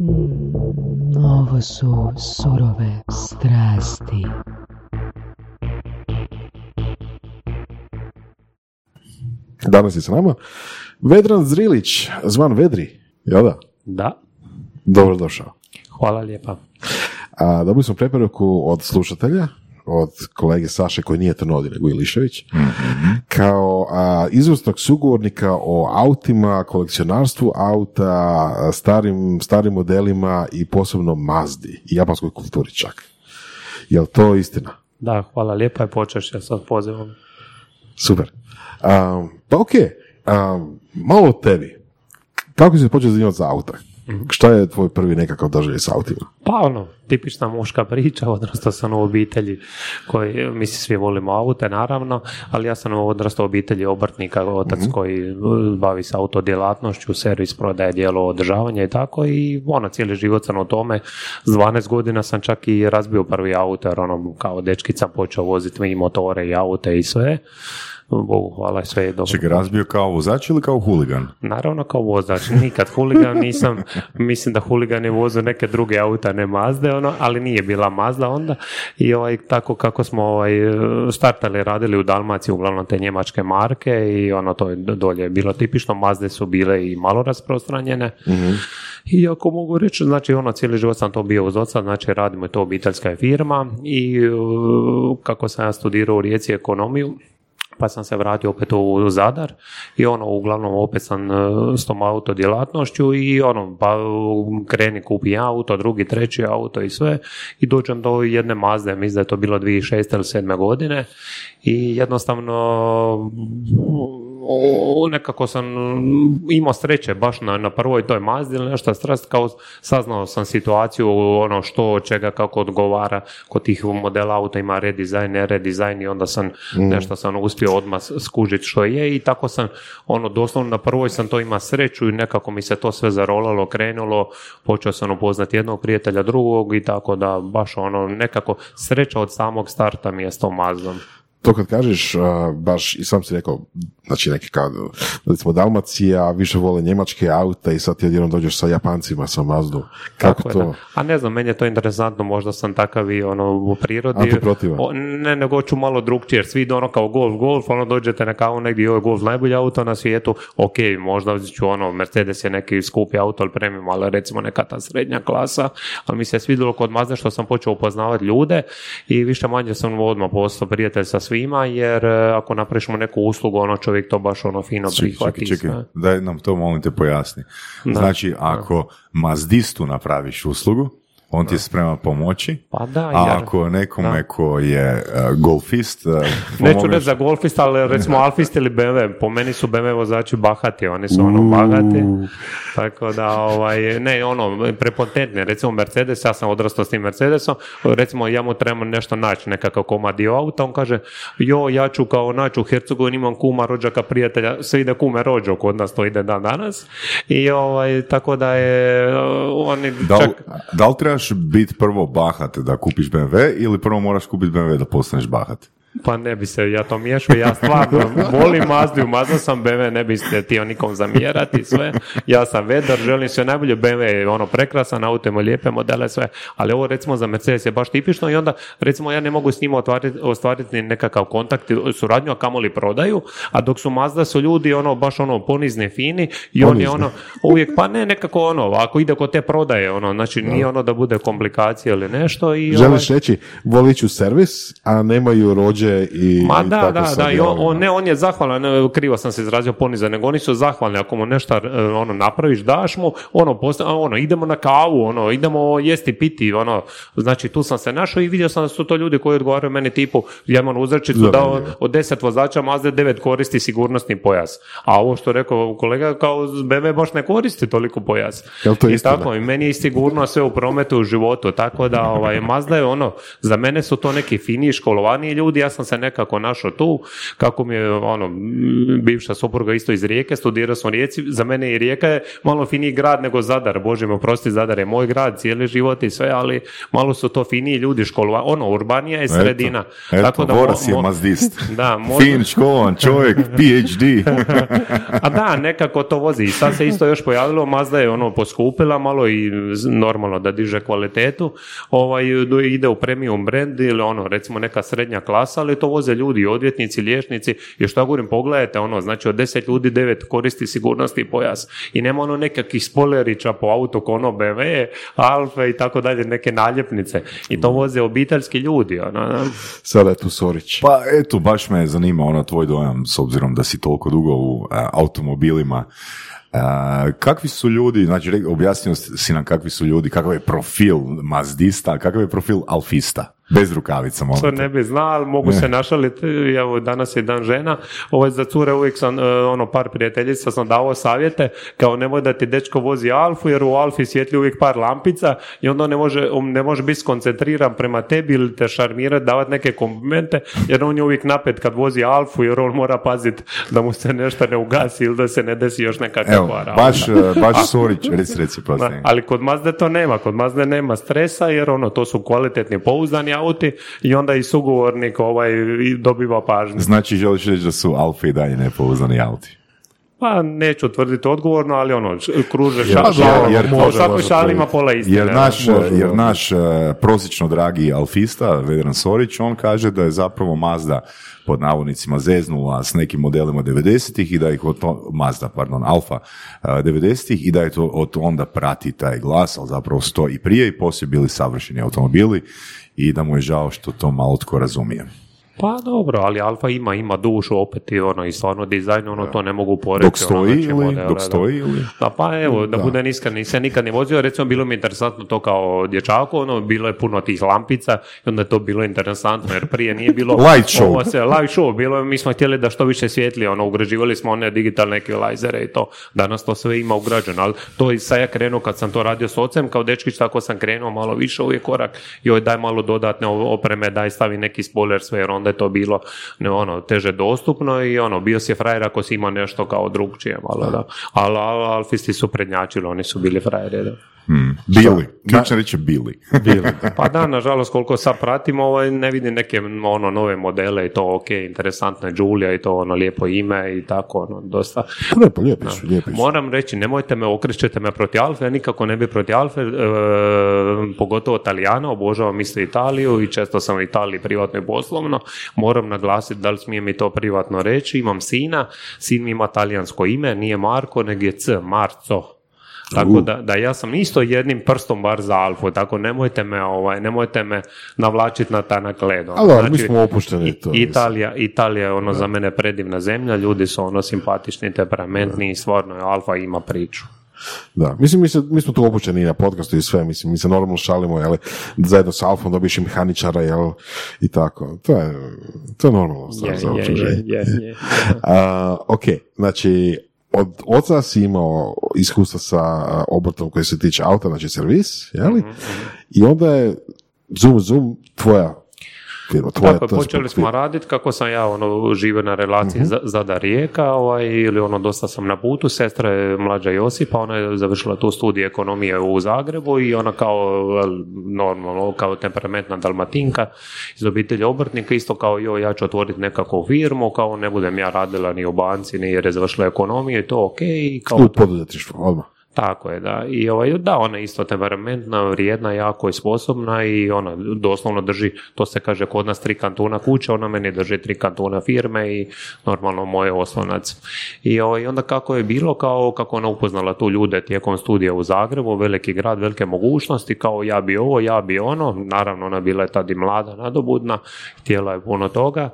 Mm, ovo su surove strasti. Danas je s nama Vedran Zrilić, zvan Vedri, jel da? Da, Dobro došao. hvala lijepa. A, dobili smo preporuku od slušatelja, od kolege Saše koji nije Trnodi nego Ilišević, kao a, izvrsnog sugovornika o autima, kolekcionarstvu auta, starim, starim modelima i posebno Mazdi i japanskoj kulturi čak. Jel to istina? Da, hvala lijepa i počeš sa pozivom. Super. Um, pa ok, um, malo o tebi. Kako si se počeo zanimati za auta? Šta je tvoj prvi nekakav doživljaj s autima? Pa ono, tipična muška priča, odrastao sam u obitelji koji, mi svi volimo aute naravno, ali ja sam odrastao u obitelji obrtnika, otac koji uh, bavi se autodjelatnošću, servis prodaje dijelo održavanja i tako i ono, cijeli život sam u tome. S 12 godina sam čak i razbio prvi auto, jer ono, kao dečkica počeo voziti i motore i aute i sve. Bogu hvala, sve je dobro. Čekaj, razbio kao vozač ili kao huligan? Naravno kao vozač, nikad huligan nisam, mislim da huligan je vozio neke druge auta, ne Mazde, ono, ali nije bila Mazda onda. I ovaj, tako kako smo ovaj, startali, radili u Dalmaciji, uglavnom te njemačke marke i ono to je dolje je bilo. Tipično, Mazde su bile i malo rasprostranjene. I ako mogu reći, znači ono cijeli život sam to bio uz oca, znači radimo je to obiteljska firma i kako sam ja studirao u Rijeci ekonomiju, pa sam se vratio opet u Zadar i ono, uglavnom opet sam e, s tom auto djelatnošću i ono, pa kreni kupi auto, drugi, treći auto i sve i dođem do jedne Mazde, mislim da je to bilo 2006. ili 2007. godine i jednostavno o, nekako sam imao sreće baš na, na prvoj toj Mazdi ili nešto strast, kao saznao sam situaciju ono što čega kako odgovara. Kod tih modela auta ima redizajn, ne redizajn i onda sam nešto sam uspio odmah skužiti što je i tako sam ono doslovno na prvoj sam to ima sreću i nekako mi se to sve zarolalo, krenulo, počeo sam upoznati jednog prijatelja drugog i tako da baš ono nekako sreća od samog starta mi je s tom Mazdom. To kad kažeš, baš i sam si rekao, znači neke kao, recimo Dalmacija, više vole njemačke auta i sad ti odjednom dođeš sa Japancima, sa Mazdom. Kako Tako je, to? da. A ne znam, meni je to interesantno, možda sam takav i ono u prirodi. O, ne, nego ću malo drugčije, jer svi idu ono kao golf, golf, ono dođete na kavu negdje, ovo je golf najbolji auto na svijetu, ok, možda ću ono, Mercedes je neki skupi auto, ali premium, ali recimo neka ta srednja klasa, ali mi se svidjelo kod Mazda što sam počeo upoznavati ljude i više manje sam odmah postao prijatelj sa svima, jer e, ako napraviš mu neku uslugu, ono čovjek to baš ono fino Čekaj, prihvati. čekaj, čekaj, daj nam to molim te pojasni. Znači, ako mazdistu napraviš uslugu, on ti je spreman pomoći, Pa da, a jer- ako nekome ko je uh, golfist, uh, Neću reći za golfista, ali recimo Alfist ili BMW, po meni su BMW vozači bahati, oni su ono bahati, tako da, ovaj, ne, ono, prepotentni, recimo Mercedes, ja sam odrastao s tim Mercedesom, recimo ja mu trebam nešto naći, nekakav komadio auta, on kaže, jo, ja ću kao naći u Hercegovini, imam kuma, rođaka, prijatelja, sve ide kume rođo, kod nas to ide dan danas, i ovaj, tako da je, oni Da li, čak, da li trebaš biti prvo bahat da kupiš BMW ili prvo moraš kupiti BMW da postaneš bahat? Pa ne bi se ja to miješao, ja stvarno volim Mazdu, Mazda sam BMW, ne biste htio nikom zamjerati sve. Ja sam vedar, želim sve najbolje, BMW je ono prekrasan, auto ima lijepe modele, sve, ali ovo recimo za Mercedes je baš tipično i onda recimo ja ne mogu s njima otvariti, ostvariti nekakav kontakt, suradnju, a kamoli prodaju, a dok su Mazda su ljudi ono baš ono ponizni, fini i on je ono uvijek, pa ne nekako ono, ako ide kod te prodaje, ono, znači nije ono da bude komplikacija ili nešto i ovaj- Želiš reći, volit ću servis, a nemaju rođe i Ma i da, tako da, da, i on, on- ne, on je zahvalan, ne, krivo sam se izrazio ponizan, nego oni su zahvalni, ako mu nešto e, ono, napraviš, daš mu, ono, posta- ono, idemo na kavu, ono, idemo jesti, piti, ono, znači tu sam se našao i vidio sam da su to ljudi koji odgovaraju meni tipu, ja imam uzrečicu da od, od deset vozača Mazda devet koristi sigurnosni pojas, a ovo što rekao kolega, kao BMW baš ne koristi toliko pojas. Jel to I istina? tako, i meni je i sigurnost sve u prometu, u životu, tako da ovaj, Mazda je ono, za mene su to neki fini, školovaniji ljudi, ja ja sam se nekako našao tu, kako mi je ono, bivša supruga isto iz Rijeke, studirao sam u Rijeci, za mene i Rijeka je malo finiji grad nego Zadar, bože me oprosti, Zadar je moj grad, cijeli život i sve, ali malo su to finiji ljudi školova, ono, urbanija je sredina. Eto, Tako da Voras mo- je mo- mazdist. Da, možda- Fin, školovan čovjek, PhD. A da, nekako to vozi. I sad se isto još pojavilo, Mazda je ono poskupila malo i normalno da diže kvalitetu, ovaj, ide u premium brand ili ono, recimo neka srednja klasa, ali to voze ljudi, odvjetnici, liječnici. I što govorim, pogledajte ono, znači od deset ljudi devet koristi sigurnosti pojas. I nema ono nekakvih spoilerića po autu ko ono BMW, Alfa i tako dalje, neke naljepnice. I to voze obiteljski ljudi, ono, Sada je tu Sorić. Pa eto, baš me zanima ono tvoj dojam, s obzirom da si toliko dugo u a, automobilima. A, kakvi su ljudi, znači objasnio si nam kakvi su ljudi, kakav je profil mazdista, kakav je profil alfista, bez rukavica, molim To ne bi znao, ali mogu se našaliti, evo danas je dan žena, ovo za cure uvijek sam, e, ono, par prijateljica sam dao savjete, kao nemoj da ti dečko vozi Alfu, jer u Alfi svijetli uvijek par lampica i onda on ne može, on ne može biti skoncentriran prema tebi ili te šarmirati, davati neke komplimente, jer on je uvijek napet kad vozi Alfu, jer on mora paziti da mu se nešto ne ugasi ili da se ne desi još neka Evo, kvara. baš, e, baš Sorić, reci, reci, ali kod Mazde to nema, kod Mazde nema stresa jer ono, to su kvalitetni pouzdani auti i onda i sugovornik ovaj dobiva pažnju. Znači, želiš reći da su Alfa i dalje nepouzdani auti? Pa neću tvrditi odgovorno, ali ono, kruže šal, tvrditi. ima pola istine. Jer naš, može, jer da. naš e, prosječno dragi alfista, Vedran Sorić, on kaže da je zapravo Mazda pod navodnicima zeznula s nekim modelima 90-ih i da ih od to, Mazda, pardon, Alfa e, 90-ih i da je to od onda prati taj glas, ali zapravo sto i prije i poslije bili savršeni automobili i da mu je žao što to malo tko razumije. Pa dobro, ali Alfa ima, ima dušu opet i ono, i stvarno dizajn, ono, to ne mogu poreći. Dok stoji ono, ili, modele, dok da. stoji ili? Da, pa evo, da, budem iskren, nisam nikad ni vozio, recimo bilo mi je interesantno to kao dječaku, ono, bilo je puno tih lampica i onda je to bilo interesantno, jer prije nije bilo... Light show. Ovo se, light show, bilo je, mi smo htjeli da što više svijetli, ono, ugrađivali smo one digitalne ekvilajzere i to, danas to sve ima ugrađeno, ali to i sad ja krenuo kad sam to radio s ocem, kao dečkić, tako sam krenuo malo više uvijek korak, joj daj malo dodatne opreme, daj stavi neki spoiler sve, jer onda je to bilo ne, ono, teže dostupno i ono, bio si frajer ako si imao nešto kao drugčije malo, da. Ali al, alfisti su prednjačili, oni su bili frajeri, da. Bili. Ključna riječ je bili. Pa da, nažalost, koliko sad pratim, ovaj, ne vidim neke ono, nove modele i to, ok, interesantna je Giulia i to ono lijepo ime i tako, ono, dosta. Lijepo, lijepi su, lijepi su. Moram reći, nemojte me okrećete me protiv Alfe, ja nikako ne bi protiv Alfe, e, pogotovo Talijana, obožavam isto Italiju i često sam u Italiji privatno i poslovno. Moram naglasiti da li smijem i to privatno reći, imam sina, sin mi ima talijansko ime, nije Marko, nego je C, Marco. Tako da, da ja sam isto jednim prstom bar za Alfu, tako nemojte me ovaj, nemojte me navlačiti na tanak led. ono. Ali dobro, mi smo opušteni, to. Italija, Italija je ono za mene predivna zemlja, ljudi su ono simpatični, temperamentni i stvarno je Alfa ima priču. Da, mislim, mi, se, mi smo tu opućeni i na podcastu i sve, mislim, mi se normalno šalimo, jel, zajedno s Alfom dobiš i mehaničara, jel, i tako. To je, to je normalno stvar Je, za okruženje. je, je, je. A, ok, znači, od oca si imao iskustva sa obrtom koji se tiče auta, znači servis, jeli? Mhm, I onda je Zoom Zoom tvoja firma, tvoja Tako je, počeli smo raditi kako sam ja ono živio na relaciji za Zadar Rijeka ovaj, ili ono dosta sam na putu, sestra je mlađa Josipa, ona je završila tu studij ekonomije u Zagrebu i ona kao normalno, kao temperamentna dalmatinka iz obitelji obrtnika, isto kao joj, ja ću otvoriti nekakvu firmu, kao ne budem ja radila ni u banci, ni jer je završila ekonomiju i to ok, i kao U poduzetništvu, odmah. Tako je, da. I ovaj, da, ona je isto temperamentna, vrijedna, jako i sposobna i ona doslovno drži, to se kaže kod nas tri kantuna kuće, ona meni drži tri kantuna firme i normalno moj oslonac. I ovaj, onda kako je bilo, kao kako ona upoznala tu ljude tijekom studija u Zagrebu, veliki grad, velike mogućnosti, kao ja bi ovo, ja bi ono, naravno ona bila je tad i mlada, nadobudna, htjela je puno toga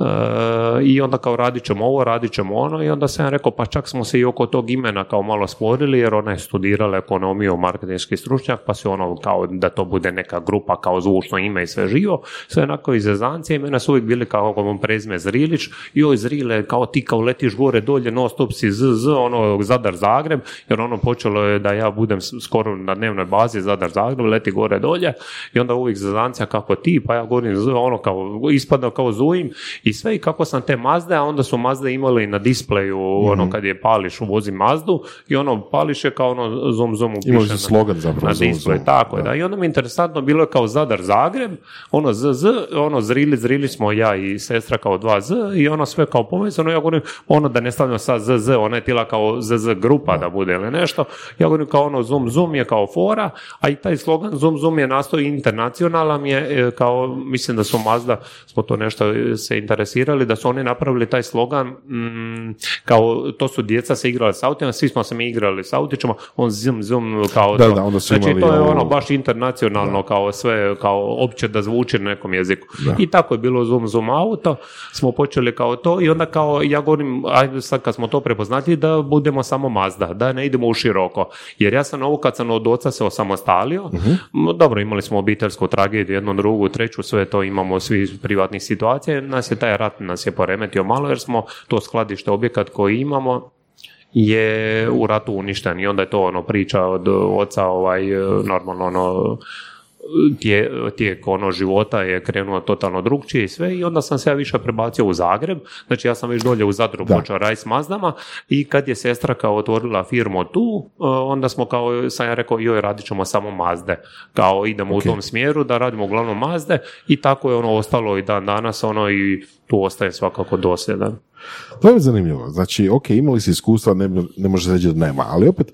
E, i onda kao radit ćemo ovo, radit ćemo ono i onda sam ja rekao pa čak smo se i oko tog imena kao malo sporili jer ona je studirala ekonomiju, marketinški stručnjak, pa se ono kao da to bude neka grupa kao zvučno ime i sve živo, sve onako iz zezancije, imena su uvijek bili kao on prezime Zrilić, i oj Zrile, kao ti kao letiš gore dolje, no stop si z, z, ono Zadar Zagreb, jer ono počelo je da ja budem skoro na dnevnoj bazi Zadar Zagreb, leti gore dolje, i onda uvijek zezancija kako ti, pa ja govorim z, ono kao, ispadno kao zujim, i sve i kako sam te Mazde, a onda su Mazde imali na displeju, ono Mhm. kad je pališ, uvozi Mazdu, i ono pališ je kao ono Imali su na- slogan zapravo. na display, tako je, da. I onda mi je interesantno bilo je kao Zadar Zagreb, ono z, z, ono zrili, zrili smo ja i sestra kao dva z i ono sve kao povezano, ja govorim, ono da ne stavljam sad z, z, ona je tila kao z, z grupa da bude ili nešto, ja govorim kao ono zoom, zoom je kao fora, a i taj slogan zoom, zoom je nastao internacionalan je e, kao, mislim da su Mazda, smo to nešto e, se interesirali, da su oni napravili taj slogan, mm, kao to su djeca se igrali s autima, svi smo se mi igrali s autićima, on zoom, zoom kao Da, to. da, onda su znači imali to je ono baš internacionalno kao sve, kao opće da zvuči na nekom jeziku. I tako je bilo zoom, zoom auto, smo počeli kao to i onda kao ja govorim, ajde sad kad smo to prepoznati da budemo samo Mazda, da ne idemo u široko. Jer ja sam ovo kad sam od oca se osamostalio, m, dobro imali smo obiteljsku tragediju, jednu, drugu, treću, sve to imamo svi privatnih situacija, nas je taj rat nas je poremetio malo jer smo to skladište objekat koji imamo je u ratu uništen i onda je to ono priča od oca ovaj normalno ono tije, tijek ono života je krenuo totalno drugčije i sve i onda sam se ja više prebacio u Zagreb, znači ja sam već dolje u Zadru Da. počeo raditi s Mazdama i kad je sestra kao otvorila firmu tu, e, onda smo kao, sam ja rekao joj radit ćemo samo Mazde, kao idemo u tom smjeru da radimo uglavnom Mazde i tako je ono ostalo i dan danas ono i tu ostaje svakako dosljedan. To je zanimljivo. Znači, ok, imali si iskustva, ne, ne može reći da nema, ali opet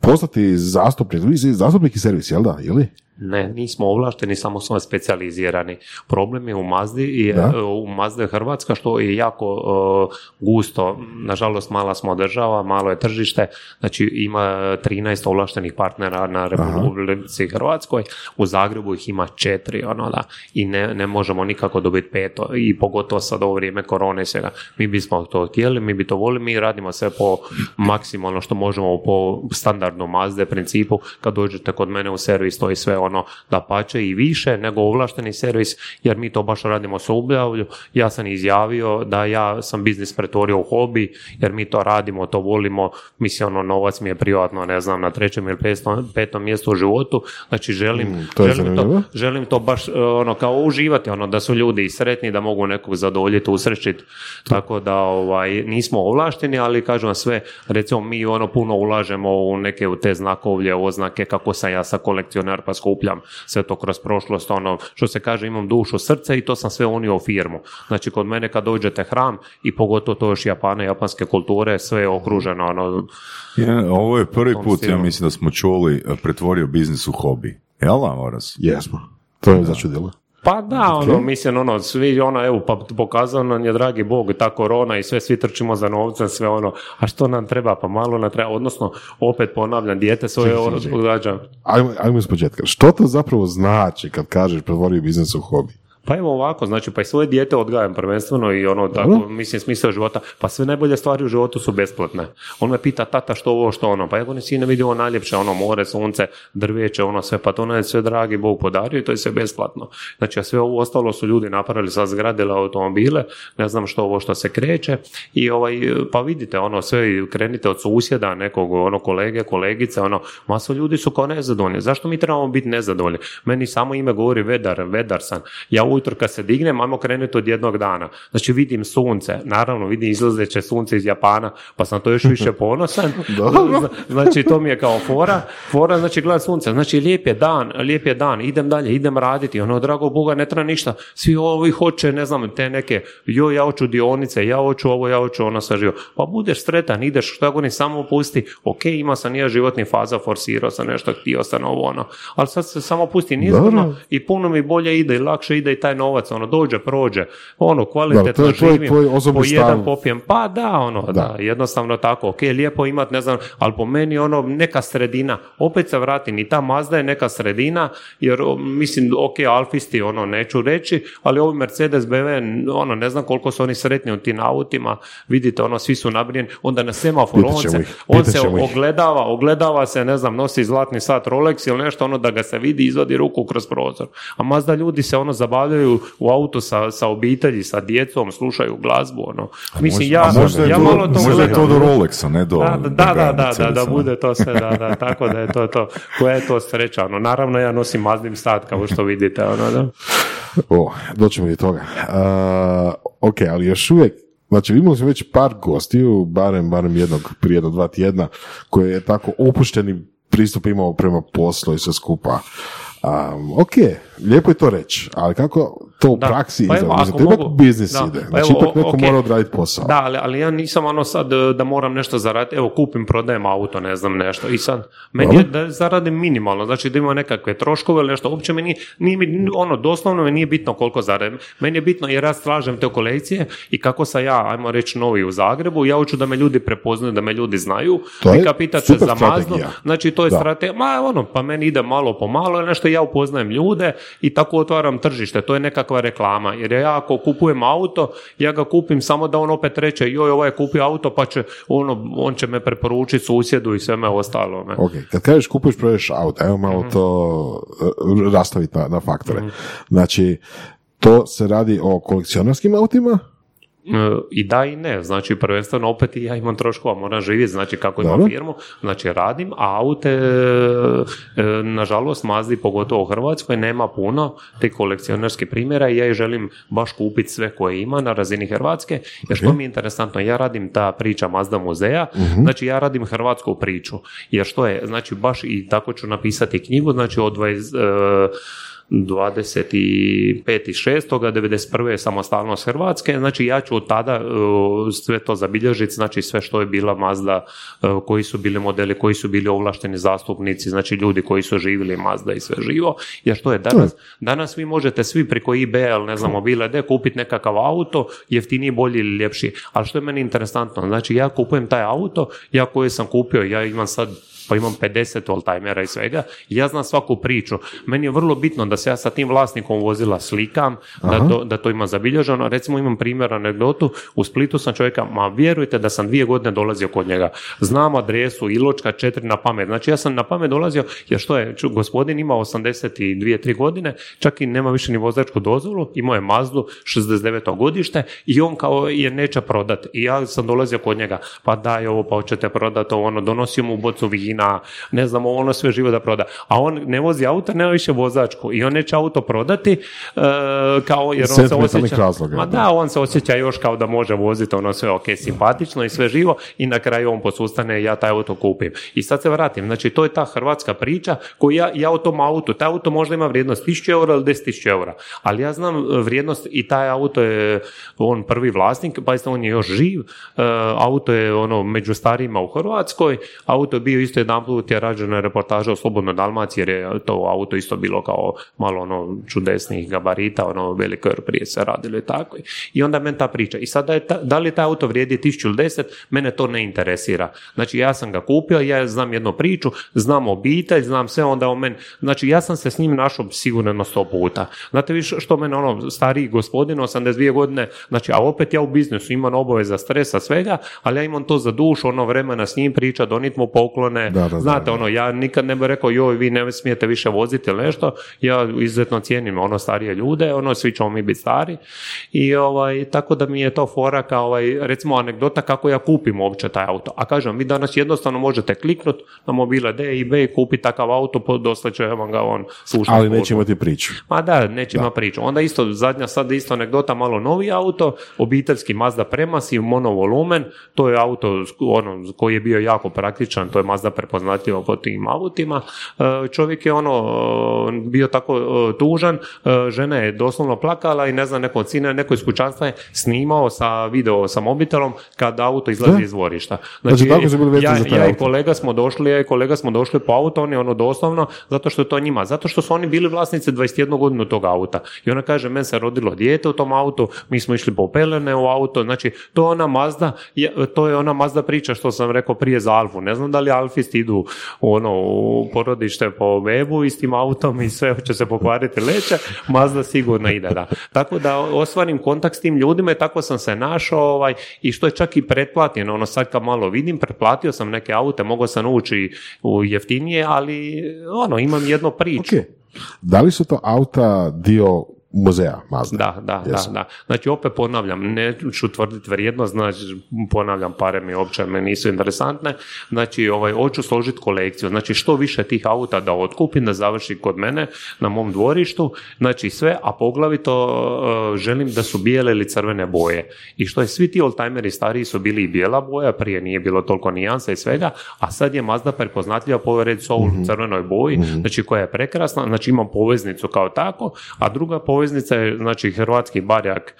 postati zastupnik, vi zastupnik i servis, jel da, ili? Ne, nismo ovlašteni, samo smo specijalizirani. Problem je u Mazdi, i Da. u Mazda je Hrvatska, što je jako uh, gusto. Nažalost, mala smo država, malo je tržište, znači ima 13 ovlaštenih partnera na Republici Hrvatskoj, u Zagrebu ih ima četiri, ono da, i ne, ne možemo nikako dobiti peto, i pogotovo sad ovo vrijeme korone i svega. Mi bismo to htjeli, mi bi to volili, mi radimo sve po maksimalno što možemo po standardnom Mazde principu, kad dođete kod mene u servis, to je sve ono da pače i više nego ovlašteni servis, jer mi to baš radimo s objavlju. Ja sam izjavio da ja sam biznis pretvorio u hobi, jer mi to radimo, to volimo, mislim ono novac mi je privatno, ne znam, na trećem ili petom, petom mjestu u životu, znači želim, Mm, to želim, to, želim to baš e, ono kao uživati, ono da su ljudi sretni, da mogu nekog zadovoljiti, usrećiti, tako da ovaj, nismo ovlašteni, ali kažem vam sve, recimo mi ono puno ulažemo u neke u te znakovlje, oznake, kako sam ja sa kolekcionar pa skupljam sve to kroz prošlost, ono što se kaže imam dušu, srce i to sam sve unio u firmu. Znači kod mene kad dođete hram i pogotovo to još Japane, japanske kulture, sve je okruženo, ono, Je, ovo je prvi put, ja stilu. mislim da smo čuli, eh, pretvorio biznis u hobi. Jel da, Moras? Jesmo. To je začudilo. Pa da, ono, mislim, ono, svi, ono, evo, pa pokazao nam je, dragi Bog, ta korona i sve, svi trčimo za novcem, sve ono, a što nam treba, pa malo nam treba, odnosno, opet ponavljam, dijete svoje ono, događa. Ajmo, ajmo iz početka. Što to zapravo znači kad kažeš pretvorio biznis u hobi? Pa evo ovako, znači, pa i svoje dijete odgajam prvenstveno i ono, tako, mislim, smisao života, pa sve najbolje stvari u životu su besplatne. On me pita, tata, što ovo, što ono, pa ja govorim, sine, vidi ovo najljepše, ono, more, sunce, drveće, ono, sve, pa to nam je sve dragi Bog podario i to je sve besplatno. Znači, a sve ovo ostalo su ljudi napravili, sad zgradile automobile, ne znam što ovo što se kreće i ovaj, pa vidite, ono, sve, krenite od susjeda, nekog, ono, kolege, kolegice, ono, maso ljudi su kao nezadovoljni. Zašto mi trebamo biti nezadovoljni? Meni samo ime govori vedar, vedar sam. Ja ujutro kad se dignem, ajmo krenuti od jednog dana. Znači vidim sunce, naravno vidim izlazeće sunce iz Japana, pa sam to još više ponosan. Zna- znači to mi je kao fora, fora znači gledam sunce, znači lijep je dan, lijep je dan, idem dalje, idem raditi, ono drago Boga ne treba ništa, svi ovi hoće, ne znam, te neke, joj ja hoću dionice, ja hoću ovo, ja hoću ono sve živo. Pa budeš sretan, ideš, šta god samo pusti, ok, ima sam ja životni faza, forsirao sam nešto, htio sam ovo ono, ali sad se samo pusti Dobro. i puno mi bolje ide i lakše ide i taj novac, ono, dođe, prođe, ono, kvalitetno to je tvoj- živim, tvoj po jedan stav. popijem, pa da, ono, da. jednostavno tako, ok, lijepo imat, ne znam, ali po meni, ono, neka sredina, opet se vratim, i ta Mazda je neka sredina, jer, mislim, ok, Alfisti, ono, neću reći, ali ovi Mercedes, BMW, ono, ne znam koliko su oni sretni u tim autima, vidite, ono, svi su nabrijeni, onda na semaforu, on se, on se ogledava, ogledava se, ne znam, nosi zlatni sat Rolex ili nešto, ono, da ga se vidi, izvadi ruku kroz prozor. A Mazda ljudi se, ono, zabavljaju u autu sa, sa obitelji, sa djecom, slušaju glazbu, ono. Mislim, možda- ja, je ja to, malo to možda je to do Rolexa, ne do... Da, da, da, da, da, da, bude to sve, da, da, tako da je to to. Koja je to sreća, ono, naravno ja nosim Mazdim sat, kao što vidite, ono, da. O, doćemo i do toga. Uh, ok, ali još uvijek, znači imali smo već par gostiju, barem, barem jednog prije jedno dva tjedna, koji je tako opušteni pristup imao prema poslu i sve skupa. Um, ok, lijepo je to reći, ali kako to u Da. praksi Pa izgleda? mogu- biznis da. ide. Pa Znači, evo, ipak neko ok. mora odraditi posao. Da, ali, ali ja nisam ono sad e, da moram nešto zaraditi, evo kupim, prodajem auto, ne znam nešto i sad, meni je da zaradim minimalno, znači da ima nekakve troškove ili nešto, uopće mi nije, ono, doslovno mi nije bitno koliko zaradim, meni je bitno jer ja slažem te kolekcije i kako sam ja, ajmo reći, novi u Zagrebu, ja hoću da me ljudi prepoznaju, da me ljudi znaju, To je za strategija. znači to je strategija, ma ono, pa meni ide malo po malo, nešto ja upoznajem ljude i tako otvaram tržište, to je nekakva reklama, jer ja ako kupujem auto, ja ga kupim samo da on opet reče, joj, ovaj je kupio auto, pa će, ono, on će me preporučiti susjedu i sve me ostalo. Ne? Ok, kad kažeš kupuješ, prodaješ auto, evo malo Mhm. to uh, rastaviti na, na faktore. Znači, to se radi o kolekcionarskim autima, E, I da i ne, znači prvenstveno opet i ja imam troškova, moram živjeti, znači kako imam Dobro. firmu, znači radim, a aute, e, nažalost, Mazdi, pogotovo u Hrvatskoj, nema puno te kolekcionarskih primjera i ja ih želim baš kupiti sve koje ima na razini Hrvatske, jer što mi je interesantno, ja radim ta priča Mazda muzeja, znači ja radim hrvatsku priču, jer što je, znači baš i tako ću napisati knjigu, znači od 20, e, 25.6. je samostalnost Hrvatske, znači ja ću od tada uh, sve to zabilježiti, znači sve što je bila Mazda, uh, koji su bili modeli, koji su bili ovlašteni zastupnici, znači ljudi koji su živjeli Mazda i sve živo, jer što je danas, danas vi možete svi preko eBay ne znam mobile D kupiti nekakav auto, jeftiniji, bolji ili ljepši, ali što je meni interesantno, znači ja kupujem taj auto, ja koji sam kupio, ja imam sad pa imam 50 oldtimera i svega, ja znam svaku priču. Meni je vrlo bitno da se ja sa tim vlasnikom vozila slikam, da to, da to ima zabilježeno. Recimo imam primjer anegdotu, u Splitu sam čovjeka, ma vjerujte da sam dvije godine dolazio kod njega. Znam adresu, Iločka, četiri na pamet. Znači ja sam na pamet dolazio, jer što je, ču- gospodin ima 82 tri godine, čak i nema više ni vozačku dozvolu, imao je Mazdu 69. godište i on kao je neće prodati. I ja sam dolazio kod njega, pa daj ovo, pa hoćete prodati ovo, ono, donosio mu bocu vina, ne znam, ono sve živo da proda. A on ne vozi auto, nema više vozačku i on neće auto prodati e, kao jer on se osjeća... razloga, Ma da. on se osjeća još kao da može voziti ono sve ok, simpatično i sve živo i na kraju on posustane ja taj auto kupim. I sad se vratim, znači to je ta hrvatska priča koju ja, ja o tom autu, taj auto možda ima vrijednost 1000 eura ili 10.000 eura, ali ja znam e, vrijednost i taj auto je on prvi vlasnik, pa on je još živ, e, auto je ono među starijima u Hrvatskoj, auto je bio isto jedan put je rađena reportaža o Slobodnoj Dalmaciji jer je to auto isto bilo kao malo ono čudesnih gabarita, ono veliko jer prije se radilo i tako. I onda meni ta priča. I sada je da li taj auto vrijedi 1000 ili 10, mene to ne interesira. Znači ja sam ga kupio, ja znam jednu priču, znam obitelj, znam sve, onda on meni, znači ja sam se s njim našao sigurno sto puta. Znate vi što- što mene ono stariji gospodin, 82 godine, znači a opet ja u biznisu imam obaveza stresa svega, ali ja imam to za dušu, ono vremena s njim priča, donit mu poklone, Da, da, znate da. ono, ja nikad ne bih rekao joj vi ne smijete više voziti ili nešto, ja izuzetno cijenim ono starije ljude, ono svi ćemo mi biti stari i ovaj, tako da mi je to fora kao ovaj, recimo anegdota kako ja kupim uopće taj auto, a kažem vi danas jednostavno možete kliknut na mobile D i B i kupiti takav auto, dosta će vam ga on slušati. ali neće imati priču. Ma da, neće ima priču. Onda isto, zadnja sad isto anegdota, malo novi auto, obiteljski Mazda Premassive, monovolumen, to je auto ono, koji je bio jako praktičan, to je Mazda prepoznatljivo po tim autima. E, Čovjek je ono e, bio tako e, tužan, žena je doslovno plakala i ne znam, neko od sina, neko iz kućanstva je snimao sa video sa mobitelom kad auto izlazi iz dvorišta. Znači, tako su bili vezani ja, i kolega smo došli, ja i kolega smo došli po auto, on je ono doslovno, zato što je to njima, zato što su oni bili vlasnici 21 godinu tog auta. I ona kaže, men se rodilo dijete u tom autu, mi smo išli po pelene u auto, znači to je ona Mazda, to je ona Mazda priča što sam rekao prije za Alfu. Ne znam da li Alfisti idu ono, u porodište po webu i s tim autom i sve će se pokvariti leće, Mazda sigurno ide, da. Tako da ostvarim kontakt s tim ljudima i tako sam se našao ovaj, i što je čak i pretplatljeno, ono sad kad malo vidim, pretplatio sam neke aute, mogao sam ući u jeftinije, ali ono, imam jednu priču. Ok. Da li su to auta dio muzeja Mazda? Da, da, da, da. Znači, opet ponavljam, neću tvrditi vrijednost, znači, ponavljam, pare mi uopće me nisu interesantne. Znači, ovaj, hoću složiti kolekciju. Znači, što više tih auta da otkupim, da završi kod mene na mom dvorištu. Znači, sve, a poglavito e, želim da su bijele ili crvene boje. I što je svi ti oldtimeri stariji su bili i bijela boja, prije nije bilo toliko nijansa i svega, a sad je Mazda prepoznatljiva po Red Soul Mhm. crvenoj boji, znači koja je prekrasna, znači imam poveznicu kao tako, a druga poveznica je znači hrvatski barjak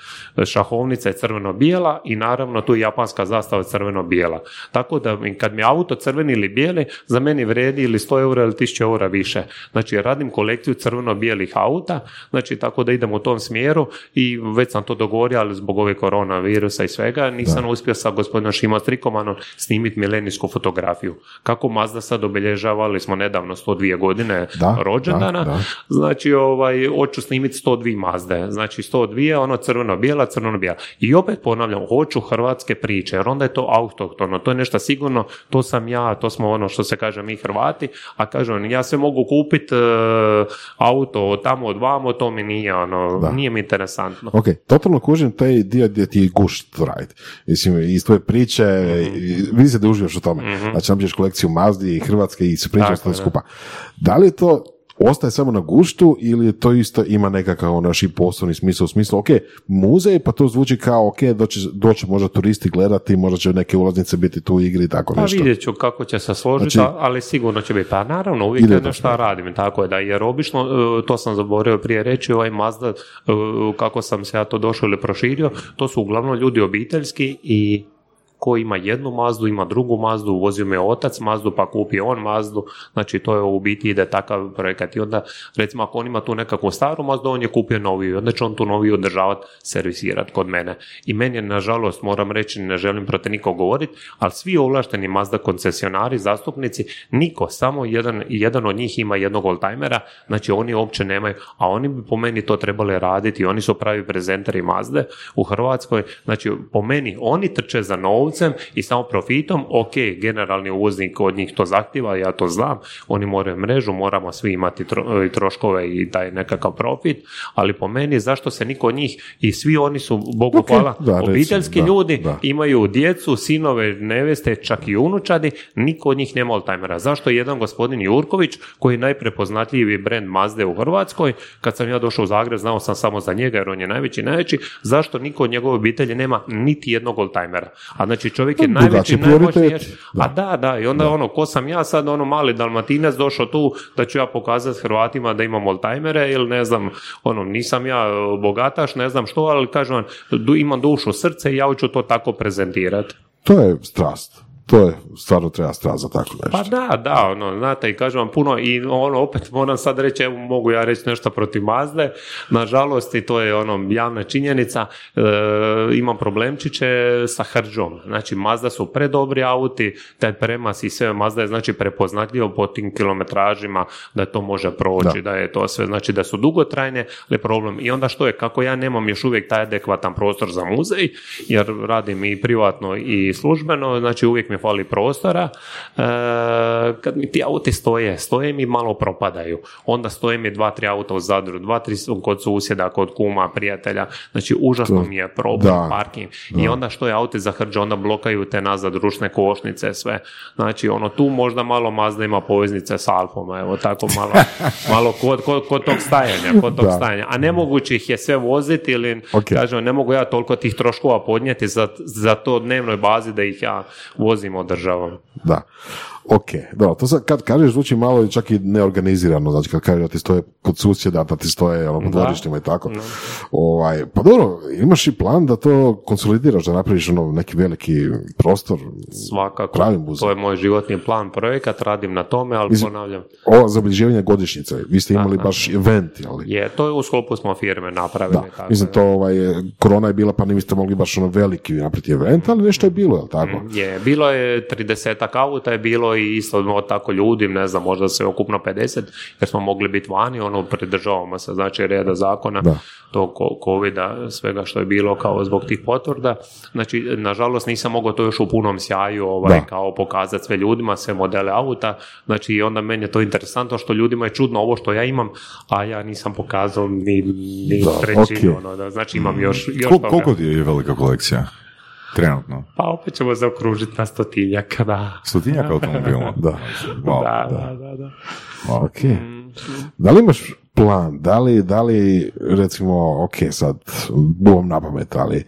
šahovnica je crveno-bijela i naravno tu je japanska zastava crveno-bijela. Tako da kad mi je auto crveni ili bijeli, za meni vredi ili 100 eura ili 1000 eura više. Znači radim kolekciju crveno-bijelih auta, znači tako da idem u tom smjeru i već sam to dogovorio, ali zbog ove koronavirusa i svega nisam uspio sa gospodinom Šima Strikomanom snimiti milenijsku fotografiju. Kako Mazda sad obilježavali smo nedavno 102 godine Da, rođendana, da, da. znači ovaj, hoću snimiti 102 Mazde, znači 102, ono crveno-bijela, crveno-bijela. I opet ponavljam, hoću hrvatske priče, jer onda je to autohtono, to je nešto sigurno, to sam ja, to smo ono što se kaže mi Hrvati, a kažem, ja se mogu kupiti auto od tamo od vamo, to mi nije, ono, Da. nije mi interesantno. Ok, totalno kužim taj dio gdje ti je gušt raditi. Mislim, iz tvoje priče, Mhm. i- vidi se da uživaš u tome. Znači, napišeš kolekciju Mazdi i Hrvatske i Tako to skupa. Da li je to ostaje samo na guštu ili to isto ima nekakav ono i poslovni smisao u smislu, ok, muzej, pa to zvuči kao, ok, doći, doći možda turisti gledati, možda će neke ulaznice biti tu u igri i tako Pa nešto. vidjet ću kako će se složiti, Znači- ali sigurno će biti. Pa naravno, uvijek je to nešto radim, tako je da, jer obično, e, to sam zaboravio prije reći, ovaj Mazda, e, kako sam se ja to došao ili proširio, to su uglavnom ljudi obiteljski i ko ima jednu Mazdu, ima drugu Mazdu, vozio me otac Mazdu, pa kupi on Mazdu, znači to je u biti ide takav projekat. I onda recimo ako on ima tu nekakvu staru Mazdu, on je kupio noviju. I onda će on tu noviju održavati, servisirati kod mene. I meni je nažalost, moram reći, ne želim protiv nikog govoriti, ali svi ovlašteni Mazda koncesionari, zastupnici, niko, samo jedan, jedan od njih ima jednog oldtimera, znači oni uopće nemaju, a oni bi po meni to trebali raditi, oni su pravi prezenteri Mazde u Hrvatskoj, znači po meni oni trče za novcem i samo profitom, ok, generalni uvoznik od njih to zahtjeva, ja to znam, oni moraju mrežu, moramo svi imati tro- i troškove i taj nekakav profit, ali po meni zašto se niko od njih i svi oni su, Bogu Ok, hvala, da, obiteljski da, ljudi, da. imaju djecu, sinove, neveste, čak i unučadi, niko od njih nema oldtimera. Zašto jedan gospodin Jurković, koji je najprepoznatljiviji brand Mazde u Hrvatskoj, kad sam ja došao u Zagreb, znao sam samo za njega jer on je najveći, najveći, zašto niko od njegove obitelji nema niti jednog oldtimera? A znači čovjek je najveći, najmoćniji. da. A da, da, i onda ono, ko sam ja sad, ono mali dalmatinac došao tu da ću ja pokazati Hrvatima da imam oldtimere ili ne znam, ono, nisam ja e, bogataš, ne znam što, ali kažem vam, imam dušu, srce i ja hoću to tako prezentirati. To je strast. To je, stvarno treba strast za tako nešto. Pa da, da, ono, znate, i kažem vam puno, i ono, opet moram sad reći, evo, mogu ja reći nešto protiv Mazde, nažalost, i to je ono, javna činjenica, e, imam problemčiće sa hrđom, znači, Mazda su predobri auti, taj premas i sve, Mazda je, znači, prepoznatljivo po tim kilometražima, da to može proći, da. je to sve, znači, da su dugotrajne, ali problem, i onda što je, kako ja nemam još uvijek taj adekvatan prostor za muzej, jer radim i privatno i službeno, znači, uvijek mi fali prostora, e, kad mi ti auti stoje, stoje mi malo propadaju. Onda stoje mi dva, tri auta u Zadru, dva, tri kod susjeda, kod kuma, prijatelja. Znači, užasno mi je problem da, parking. I onda što je auti za hrđe, onda blokaju te nazad ručne košnice, sve. Znači, ono, tu možda malo Mazda ima poveznice s Alfom, evo, tako malo, malo kod, kod, kod tog stajanja, kod tog Da. stajanja. A nemoguće ih je sve voziti ili, Ok. kažem, ne mogu ja toliko tih troškova podnijeti za, za to dnevnoj bazi da ih ja vozim, održavam. Da. Ok, dobro, to sad kad kažeš zvuči malo i čak i neorganizirano, znači kad kažeš da ti stoje kod susjeda, da ti stoje ono, po Da. dvorištima i tako. Ovaj, pa dobro, imaš i plan da to konsolidiraš, da napraviš ono, neki veliki prostor, Svakako, to je moj životni plan, projekat, radim na tome, ali Mislim- ponavljam, ovo za obilježivanje godišnjice, vi ste imali da. baš event, jel? je, to je u sklopu smo firme napravili. Da, tako mislim da. to ovaj, korona je bila pa niste mogli baš ono veliki napraviti event, ali nešto je bilo, jel tako? Je, bilo je 30 auta, je bilo i isto no, tako ljudi, ne znam, možda sve okupno 50, jer smo mogli biti vani, ono, pridržavamo se, znači, reda zakona, Da. ko- covida, svega što je bilo kao zbog tih potvrda. Znači, nažalost, nisam mogao to još u punom sjaju, ovaj, Da. kao pokazati sve ljudima, sve modele auta, znači, i onda meni je to interesantno što ljudima je čudno ovo što ja imam, a ja nisam pokazao ni, ni Da, trećinu, ok. ono, da, znači, imam još, još Kol- toga. koliko ti je velika kolekcija? Trenutno. Pa opet ćemo zaokružiti na stotinjak, da. Stotinjak automobila? Da. Wow. Da, da, da, da. Ok. Da li imaš plan, da li, da li recimo, ok, sad bum na pamet, ali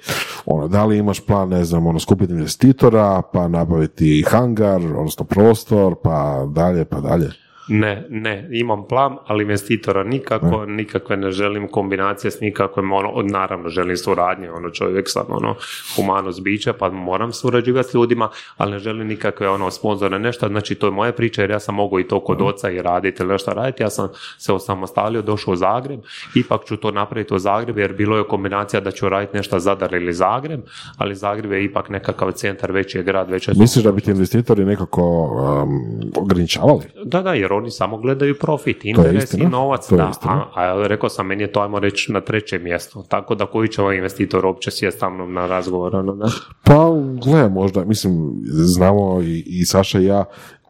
ono, da li imaš plan, ne znam, ono, skupiti investitora, pa nabaviti hangar, odnosno prostor, pa dalje, pa dalje. Ne, ne, imam plan, ali investitora nikako, nikakve ne želim kombinacije s nikakvim, ono, od- naravno želim suradnje, ono, čovjek sam, ono, humanost bića, pa moram surađivati s ljudima, ali ne želim nikakve, ono, sponzore, nešto, znači, to je moja priča, jer ja sam mogu i to kod oca i raditi ili nešto raditi, ja sam se osamostalio, došao u Zagreb, ipak ću to napraviti u Zagreb, jer bilo je kombinacija da ću raditi nešto Zadar ili Zagreb, ali Zagreb je ipak nekakav centar, veći je grad, veće su Misliš da bi ti investitori nekako um, ograničavali? Da, da, jer oni samo gledaju profit, interes i novac. da, a, a rekao sam, meni je to, ajmo reći, na trećem mjestu. Tako da koji će ovaj investitor uopće sjest sa mnom na razgovor, ono, da. Pa, gle, možda, mislim, znamo i, i Saša i ja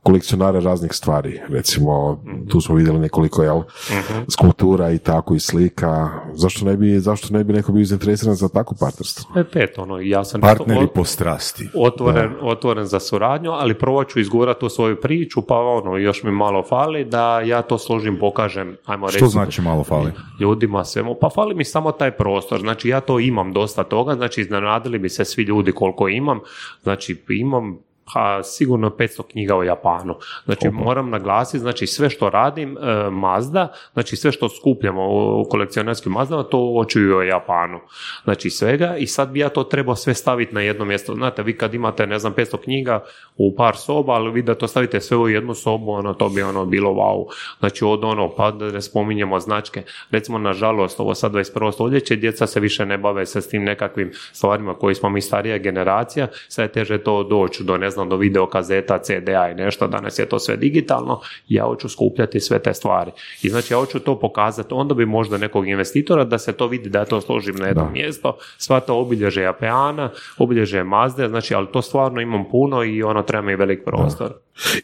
kolekcionare raznih stvari. Recimo, tu smo vidjeli nekoliko jel, skulptura i tako i slika. Zašto ne bi, zašto ne bi neko bio zainteresiran za takvo partnerstvo? E, pet, ono, ja sam Partneri po strasti. otvoren, otvoren za suradnju, ali prvo ću izgurati tu svoju priču, pa ono, još mi malo fali da ja to složim, pokažem, ajmo reći, Što znači malo fali? ljudima svemu, pa fali mi samo taj prostor, znači ja to imam dosta toga, znači iznenadili bi se svi ljudi koliko imam, znači imam pa sigurno 500 knjiga o Japanu. Znači moram naglasiti, znači sve što radim e, Mazda, znači sve što skupljamo u kolekcionarskim Mazdama, to očuju o Japanu. Znači svega i sad bi ja to trebao sve staviti na jedno mjesto. Znate, vi kad imate, ne znam, 500 knjiga u par soba, ali vi da to stavite sve u jednu sobu, ono, to bi ono bilo wow. Znači od ono, pa da ne spominjemo značke. Recimo, nažalost, ovo sad 21. stoljeće, djeca se više ne bave se s tim nekakvim stvarima koji smo mi starija generacija, sad je teže to doći do, ne znam, do videokazeta, CD-a i nešto, danas je to sve digitalno, ja hoću skupljati sve te stvari. I znači ja hoću to pokazati, onda bi možda nekog investitora da se to vidi da ja to složim na jedno mjesto, sva to obilježe Japeana, obilježe Mazde, znači, ali to stvarno imam puno i ono treba mi velik prostor.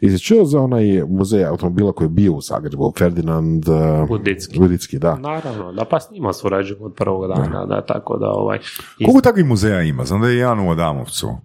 I si čuo za onaj muzej automobila koji je bio u Zagrebu, Ferdinand uh, Budicki. Budicki, da. Naravno, da pa s njima surađujem od prvog dana, da, tako da ovaj... i- Koliko takvih muzeja ima? Znam da je jedan u Adamovcu, uh,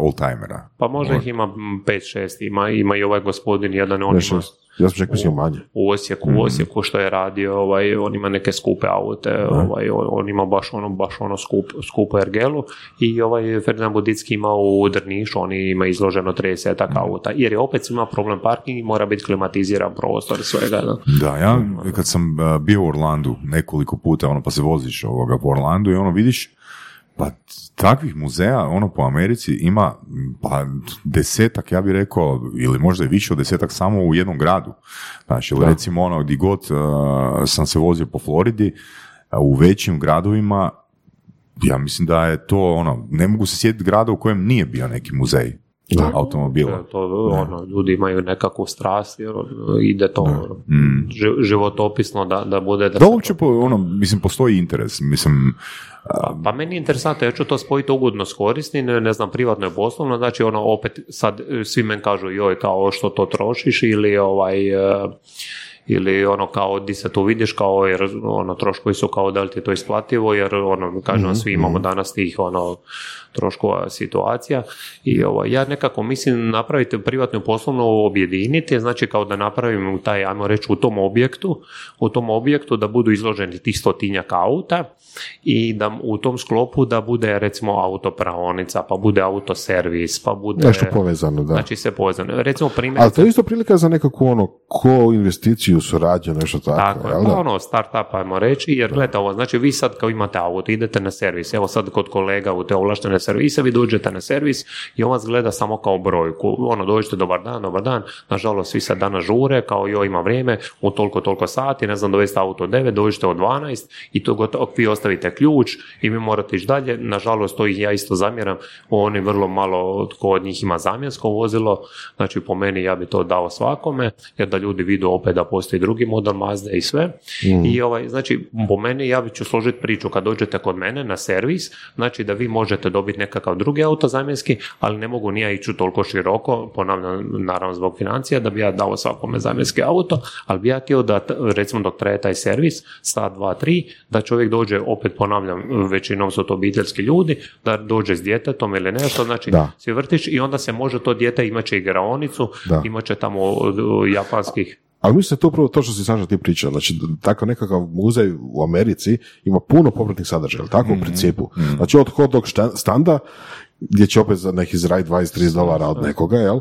oldtimera. Pa možda ih ima 5-6, ima, ima i ovaj gospodin jedan, on ima ja sam mislio manje. u Osijeku, u Osijeku što je radio, ovaj, on ima neke skupe aute, ovaj, on, on ima baš ono, baš ono skup, skupu ergelu i ovaj Ferdinand Budicki ima u Drnišu, on ima izloženo 30 auta, jer je opet ima problem parking i mora biti klimatiziran prostor i svega. Da. Da, ja kad sam bio u Orlandu nekoliko puta, ono pa se voziš ovoga po Orlandu i ono vidiš pa takvih muzeja ono po Americi ima pa desetak, ja bih rekao, ili možda i više od desetak samo u jednom gradu. Znači, ili recimo ono, gdje god uh, sam se vozio po Floridi, uh, u većim gradovima, ja mislim da je to ono, ne mogu se sjetiti grada u kojem nije bio neki muzej automobila. To, ono, ljudi imaju nekakvu strast, jer ono, ide to ono, Mm. ži- životopisno da, da bude da Da se uopće, po, ono, mislim, postoji interes, mislim, Pa meni je interesantno, ja ću to spojiti ugodno s korisnim, ne, ne znam, privatno i poslovno, znači ono opet sad e, svi men kažu joj kao što to trošiš ili ovaj e, ili ono kao di se to vidiš kao jer ono troškovi su kao da li ti je to isplativo jer ono kažem svi imamo danas tih ono troškova situacija i ovo, ja nekako mislim napraviti privatnu poslovnu objediniti, znači kao da napravim taj, ajmo reći, u tom objektu, u tom objektu da budu izloženi tih stotinjak auta i da u tom sklopu da bude recimo autopraonica, pa bude autoservis, pa bude... Nešto povezano, da. Znači sve povezano. Recimo primjer... Ali to je isto prilika za nekakvu ono ko investiciju, suradnju, nešto tako. Tako je, pa da? ono startup ajmo reći, jer gledajte ovo, znači vi sad kao imate auto, idete na servis, evo sad kod kolega u te ovlaštene servise, vi dođete na servis i on vas gleda samo kao brojku, ono dođete dobar dan, dobar dan, nažalost svi sad danas žure, kao joj ima vrijeme, u toliko, toliko sati, ne znam, dovesti auto od 9, dođete od 12 i to gotovo, vi ostavite ključ i vi morate ići dalje, nažalost to ih ja isto zamjeram, oni vrlo malo tko od njih ima zamjensko vozilo, znači po meni ja bi to dao svakome, jer da ljudi vidu opet da postoji drugi model Mazda i sve. I ovaj, znači, po meni ja ću složiti priču kad dođete kod mene na servis, znači da vi možete dobiti nekakav drugi auto zamjenski, ali ne mogu ni ja ići toliko široko, ponavljam, naravno zbog financija, da bi ja dao svakome zamjenski auto, ali bi ja htio da, recimo dok traje taj servis, sat, dva, tri, da čovjek dođe, opet ponavljam, većinom su to obiteljski ljudi, da dođe s djetetom ili nešto, znači Da. svi vrtić i onda se može to dijete, imat će igraonicu, Da. imat će tamo japanskih Ali mislim da je to upravo to što si Saša ti pričao. Znači, tako nekakav muzej u Americi ima puno popratnih sadržaja, tako u principu. Znači, od hot dog standa, gdje će opet za neki izraditi 20-30 dolara od nekoga, jel?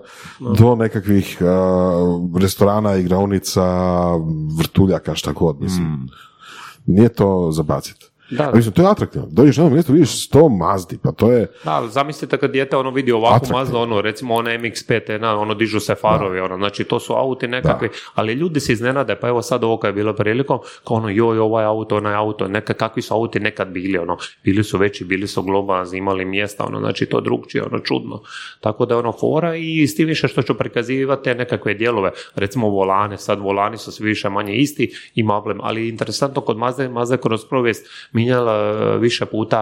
Do nekakvih uh, restorana, igraunica, vrtuljaka, šta god, mislim. Nije to za Da. A Mislim, to je atraktivno. Dođeš na jedno mjesto, vidiš sto mazdi, pa to je... Da, ali zamislite kad dijete ono vidi ovakvu. Mazda, ono recimo ona MX-5, na, ono dižu se farovi, ono, znači to su auti nekakvi, ali ljudi se iznenade, pa evo sad ovo kad je bilo prilikom, kao ono joj ovaj auto, onaj auto, neka, kakvi su auti nekad bili, ono, bili su veći, bili su globalni, imali mjesta, ono, znači to drugčije, ono, čudno. Tako da je ono fora i s tim više što ću prikazivati te nekakve dijelove, recimo volane, sad volani su svi više manje isti, ima problem, ali interesantno kod Mazda, Mazda kroz povijest mijenjala e, više puta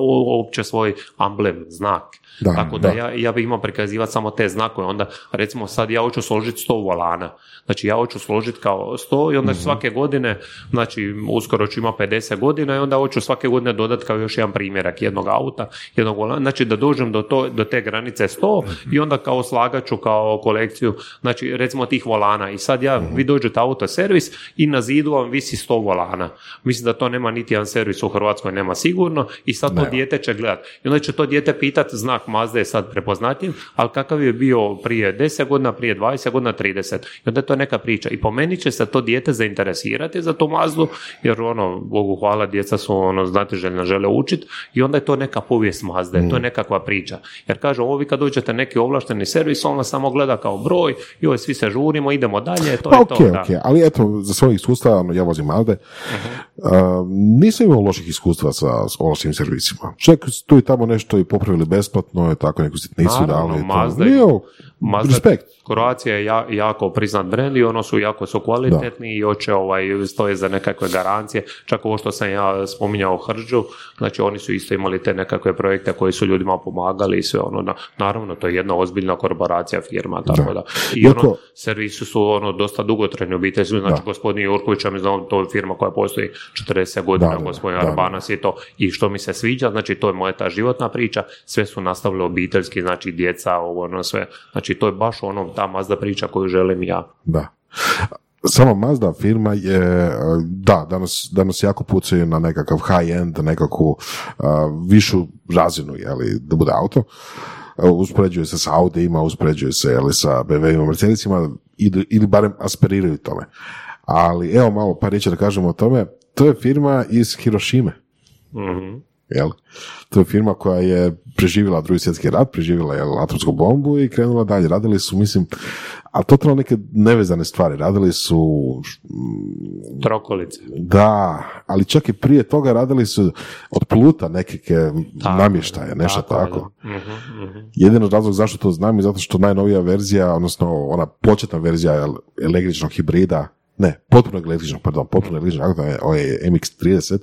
u- uopće svoj amblem, znak. Da, Tako da, da. ja, ja bi imao prikazivati samo te znakove, onda recimo sad ja hoću složiti 100 volana, znači ja hoću složiti kao 100 i onda ću svake godine, znači uskoro ću ima 50 godina i onda hoću svake godine dodati kao još jedan primjerak jednog auta, jednog volana, znači da dođem do, to, do te granice 100 i onda kao slagat ću kao kolekciju, znači recimo tih volana. I sad ja, vi dođete auto servis i na zidu vam visi 100 volana. Mislim da to nema niti jedan servis u Hrvatskoj, nema sigurno i sad to Nema. dijete će gledat. I onda će to dijete pitat, znak Mazda je sad prepoznatljiv, ali kakav je bio prije 10 godina, prije 20 godina, 30. I onda je to neka priča. I po meni će se to dijete zainteresirati za tu Mazdu, jer ono, Bogu hvala, djeca su ono, znatiželjna, žele učit i onda je to neka povijest Mazde, to je nekakva priča. Jer kaže, ovo vi kad dođete neki ovlašteni servis, on vas samo gleda kao broj, joj, svi se žurimo, idemo dalje, to Pa je ok, to. da. ali eto, za svoj iskustva, ono, ja vozim Mazde, uh, nisam imao loših iskustva sa ovlaštenim servisima. Čak tu i tamo nešto i popravili besplatno, je tako neku sitnicu Naravno, dali. to. Mazda je- Mazda- respekt. Croatia je ja, jako priznat brand i ono su jako su kvalitetni i hoće ovaj, stoje za nekakve garancije. Čak ovo što sam ja spominjao Hrđu, znači oni su isto imali te nekakve projekte koji su ljudima pomagali i sve ono. Na, naravno, to je jedna ozbiljna korporacija firma, tako da. I Iako- ono, servisu su ono dosta dugotrajni obiteljski, znači gospodin Jurković, ja mi znam, to je firma koja postoji 40 godina, Da, da, gospodin da, da. Arbanas i to. I što mi se sviđa, znači to je moja ta životna priča, sve su nastavili obiteljski, znači djeca, ovo ono sve. Znači to je baš ono, ta Mazda priča koju želim ja. Da. Sama Mazda firma je, da, danas, danas jako pucaju na nekakav high-end, nekakvu a, višu razinu, jeli, da bude auto. Uspoređuje se sa Audijima, uspoređuje se jeli, sa BMW-ima, Mercedesima, ili, ili barem aspiriraju tome. Ali evo malo par riječi da kažemo o tome. To je firma iz Hirošime. Mhm. Jel? To je firma koja je preživjela drugi svjetski rat, preživjela je atomsku bombu i krenula dalje. Radili su, mislim, a totalno neke nevezane stvari. Radili su, Trokolice. da, ali čak i prije toga radili su od pluta Tako, namještaje, nešto tako tako. mhm. Jedino razlog zašto to znam je zato što najnovija verzija, odnosno ona početna verzija el- električnog hibrida, ne, potpuno električnog, pardon, potpuno električnog, je MX-30,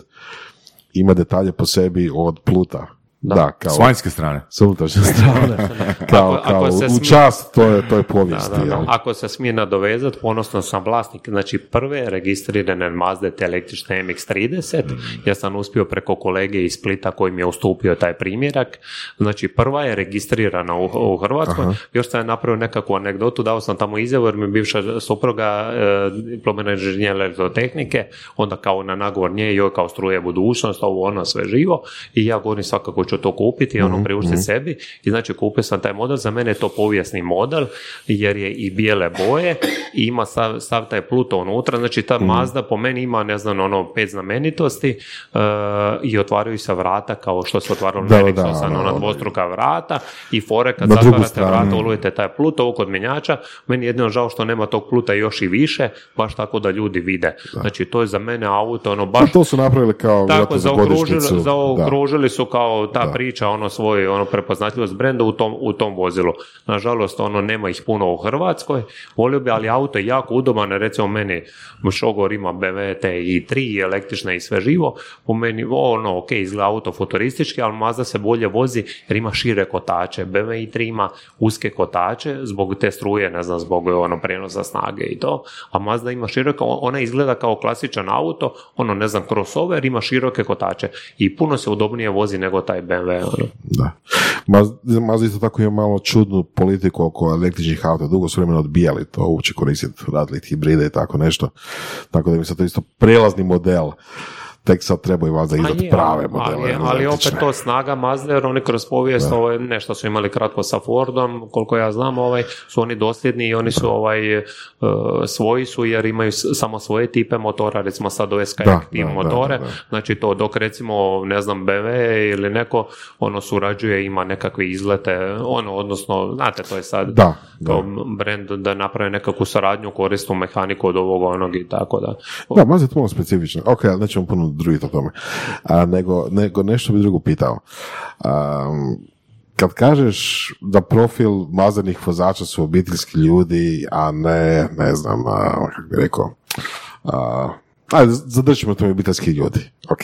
ima detalje po sebi od pluta. Da, kao S vanjske strane. s unutrašnje strane. kao, Ako- kao ako se u smije- čast to je, to je Da, povijesti. da, da. jel? Ako se smije nadovezati, ponosno sam vlasnik, znači prve registrirane Mazda te električne MX-30, ja sam uspio preko kolege iz Splita koji mi je ustupio taj primjerak, znači prva je registrirana u, u Hrvatskoj, još sam je napravio nekakvu anegdotu, dao sam tamo izjavu jer mi je bivša supruga e, diplomira inženjer elektrotehnike, onda kao na nagovor nje, joj kao struje budućnost, ovo ono sve živo i ja govorim svakako ću to kupiti i ono priuštiti sebi. I znači kupio sam taj model, za mene je to povijesni model jer je i bijele boje i ima sav, sav taj Pluto unutra, znači ta Mazda po meni ima ne znam ono pet znamenitosti e, i otvaraju se vrata kao što se otvaralo Da, na da, Nexusa, ono, ona dvostruka vrata i fore kad zatvarate vrata ulujete taj Pluto ovo kod mjenjača, meni je jedino žao što nema tog Pluta još i više, baš tako da ljudi vide. Znači to je za mene auto ono Pa baš to su napravili kao tako, zaokružili, zaokružili su kao ta priča, ono svoj, ono prepoznatljivost brenda u tom, u tom vozilu. Nažalost, ono nema ih puno u Hrvatskoj, volio bi, ali auto je jako udoban, recimo meni Šogor ima BMW T3 i električna i sve živo, po meni, ono, ok, izgleda auto futuristički, ali Mazda se bolje vozi jer ima šire kotače, BMW i3 ima uske kotače zbog te struje, ne znam, zbog ono prenosa snage i to, a Mazda ima široke, ona izgleda kao klasičan auto, ono, ne znam, crossover, ima široke kotače. I puno se udobnije vozi nego taj BMW, ono. Da. Maz- Mazda isto tako ima malo čudnu politiku oko električnih auta. Dugo su vremena odbijali to uopće koristiti, radili hibride i tako nešto. Tako da mi se to isto prelazni model. Tek sad trebaju valjda izdati prave modele. Ali, ali opet to snaga Mazda, jer oni kroz povijest ovaj, nešto su imali kratko sa Fordom, koliko ja znam, ovaj, su oni dosljedni i oni su ovaj, e, svoji su jer imaju samo svoje tipe motora, recimo sad ove Skyactiv Da, da, da, motore, da, da. znači to dok recimo, ne znam, BMW ili neko, ono surađuje, ima nekakve izlete, ono, odnosno, znate, to je sad Da, da. kao brand da naprave nekakvu suradnju, koristnu mehaniku od ovog onog i tako da. Da, Mazda je to malo specifično. Ok, ali nećemo puno drugiti o tome. A, nego, nego nešto bi drugo pitao. Um, kad kažeš da profil mazdanih vozača su obiteljski ljudi, a ne, ne znam, a, kako bi rekao, a, ajde, zadržimo to obiteljski ljudi. Ok.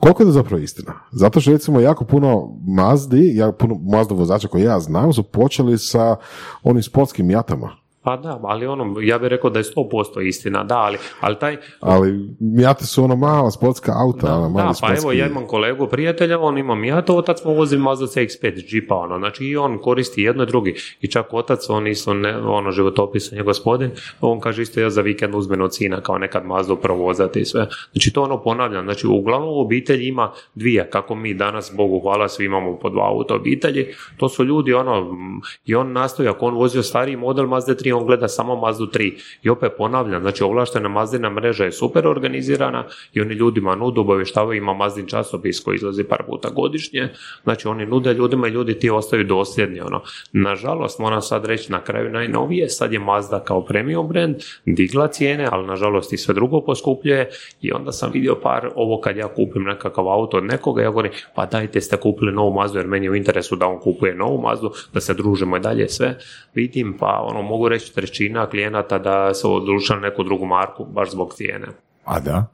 Koliko je to zapravo istina? Zato što recimo jako puno Mazdi, jako puno Mazda vozača koje ja znam su počeli sa onim sportskim jatama. Pa da, ali ono, ja bih rekao da je 100% istina, da, ali, ali taj, Ali Mijate su ono mala sportska auta, ono, mali da, pa sportski... evo, ja imam kolegu prijatelja, on ima Miato, otac mu vozi Mazda CX-5 Jeepa, ono, znači i on koristi jedno i drugi, i čak otac, on isto, ne, ono, životopisan je gospodin, on kaže isto ja za vikend uzmem od sina, kao nekad Mazdu provozati i sve, znači to ono ponavljam, znači uglavnom u obitelji ima dvije, kako mi danas, Bogu hvala, svi imamo po dva auta obitelji, to su ljudi, ono, i on nastoji, ako on vozio stariji model Mazda 3, on gleda samo Mazdu 3, i opet ponavljam, znači ovlaštena Mazdina mreža je super organizirana i oni ljudima nude, obavještavaju, ima Mazdin časopis koji izlazi par puta godišnje, znači oni nude ljudima i ljudi ti ostaju dosljedni, ono. Nažalost, moram sad reći na kraju najnovije, sad je Mazda kao premium brand digla cijene, ali nažalost i sve drugo poskupljuje i onda sam vidio par, ovo kad ja kupim nekakav auto od nekoga, ja govorim, pa dajte ste kupili novu Mazdu jer meni je u interesu da on kupuje novu Mazdu, da se družimo i dalje sve. Vidim, pa ono, mogu reći trećina klijenata da se odlučila na neku drugu marku, baš zbog cijene. A da?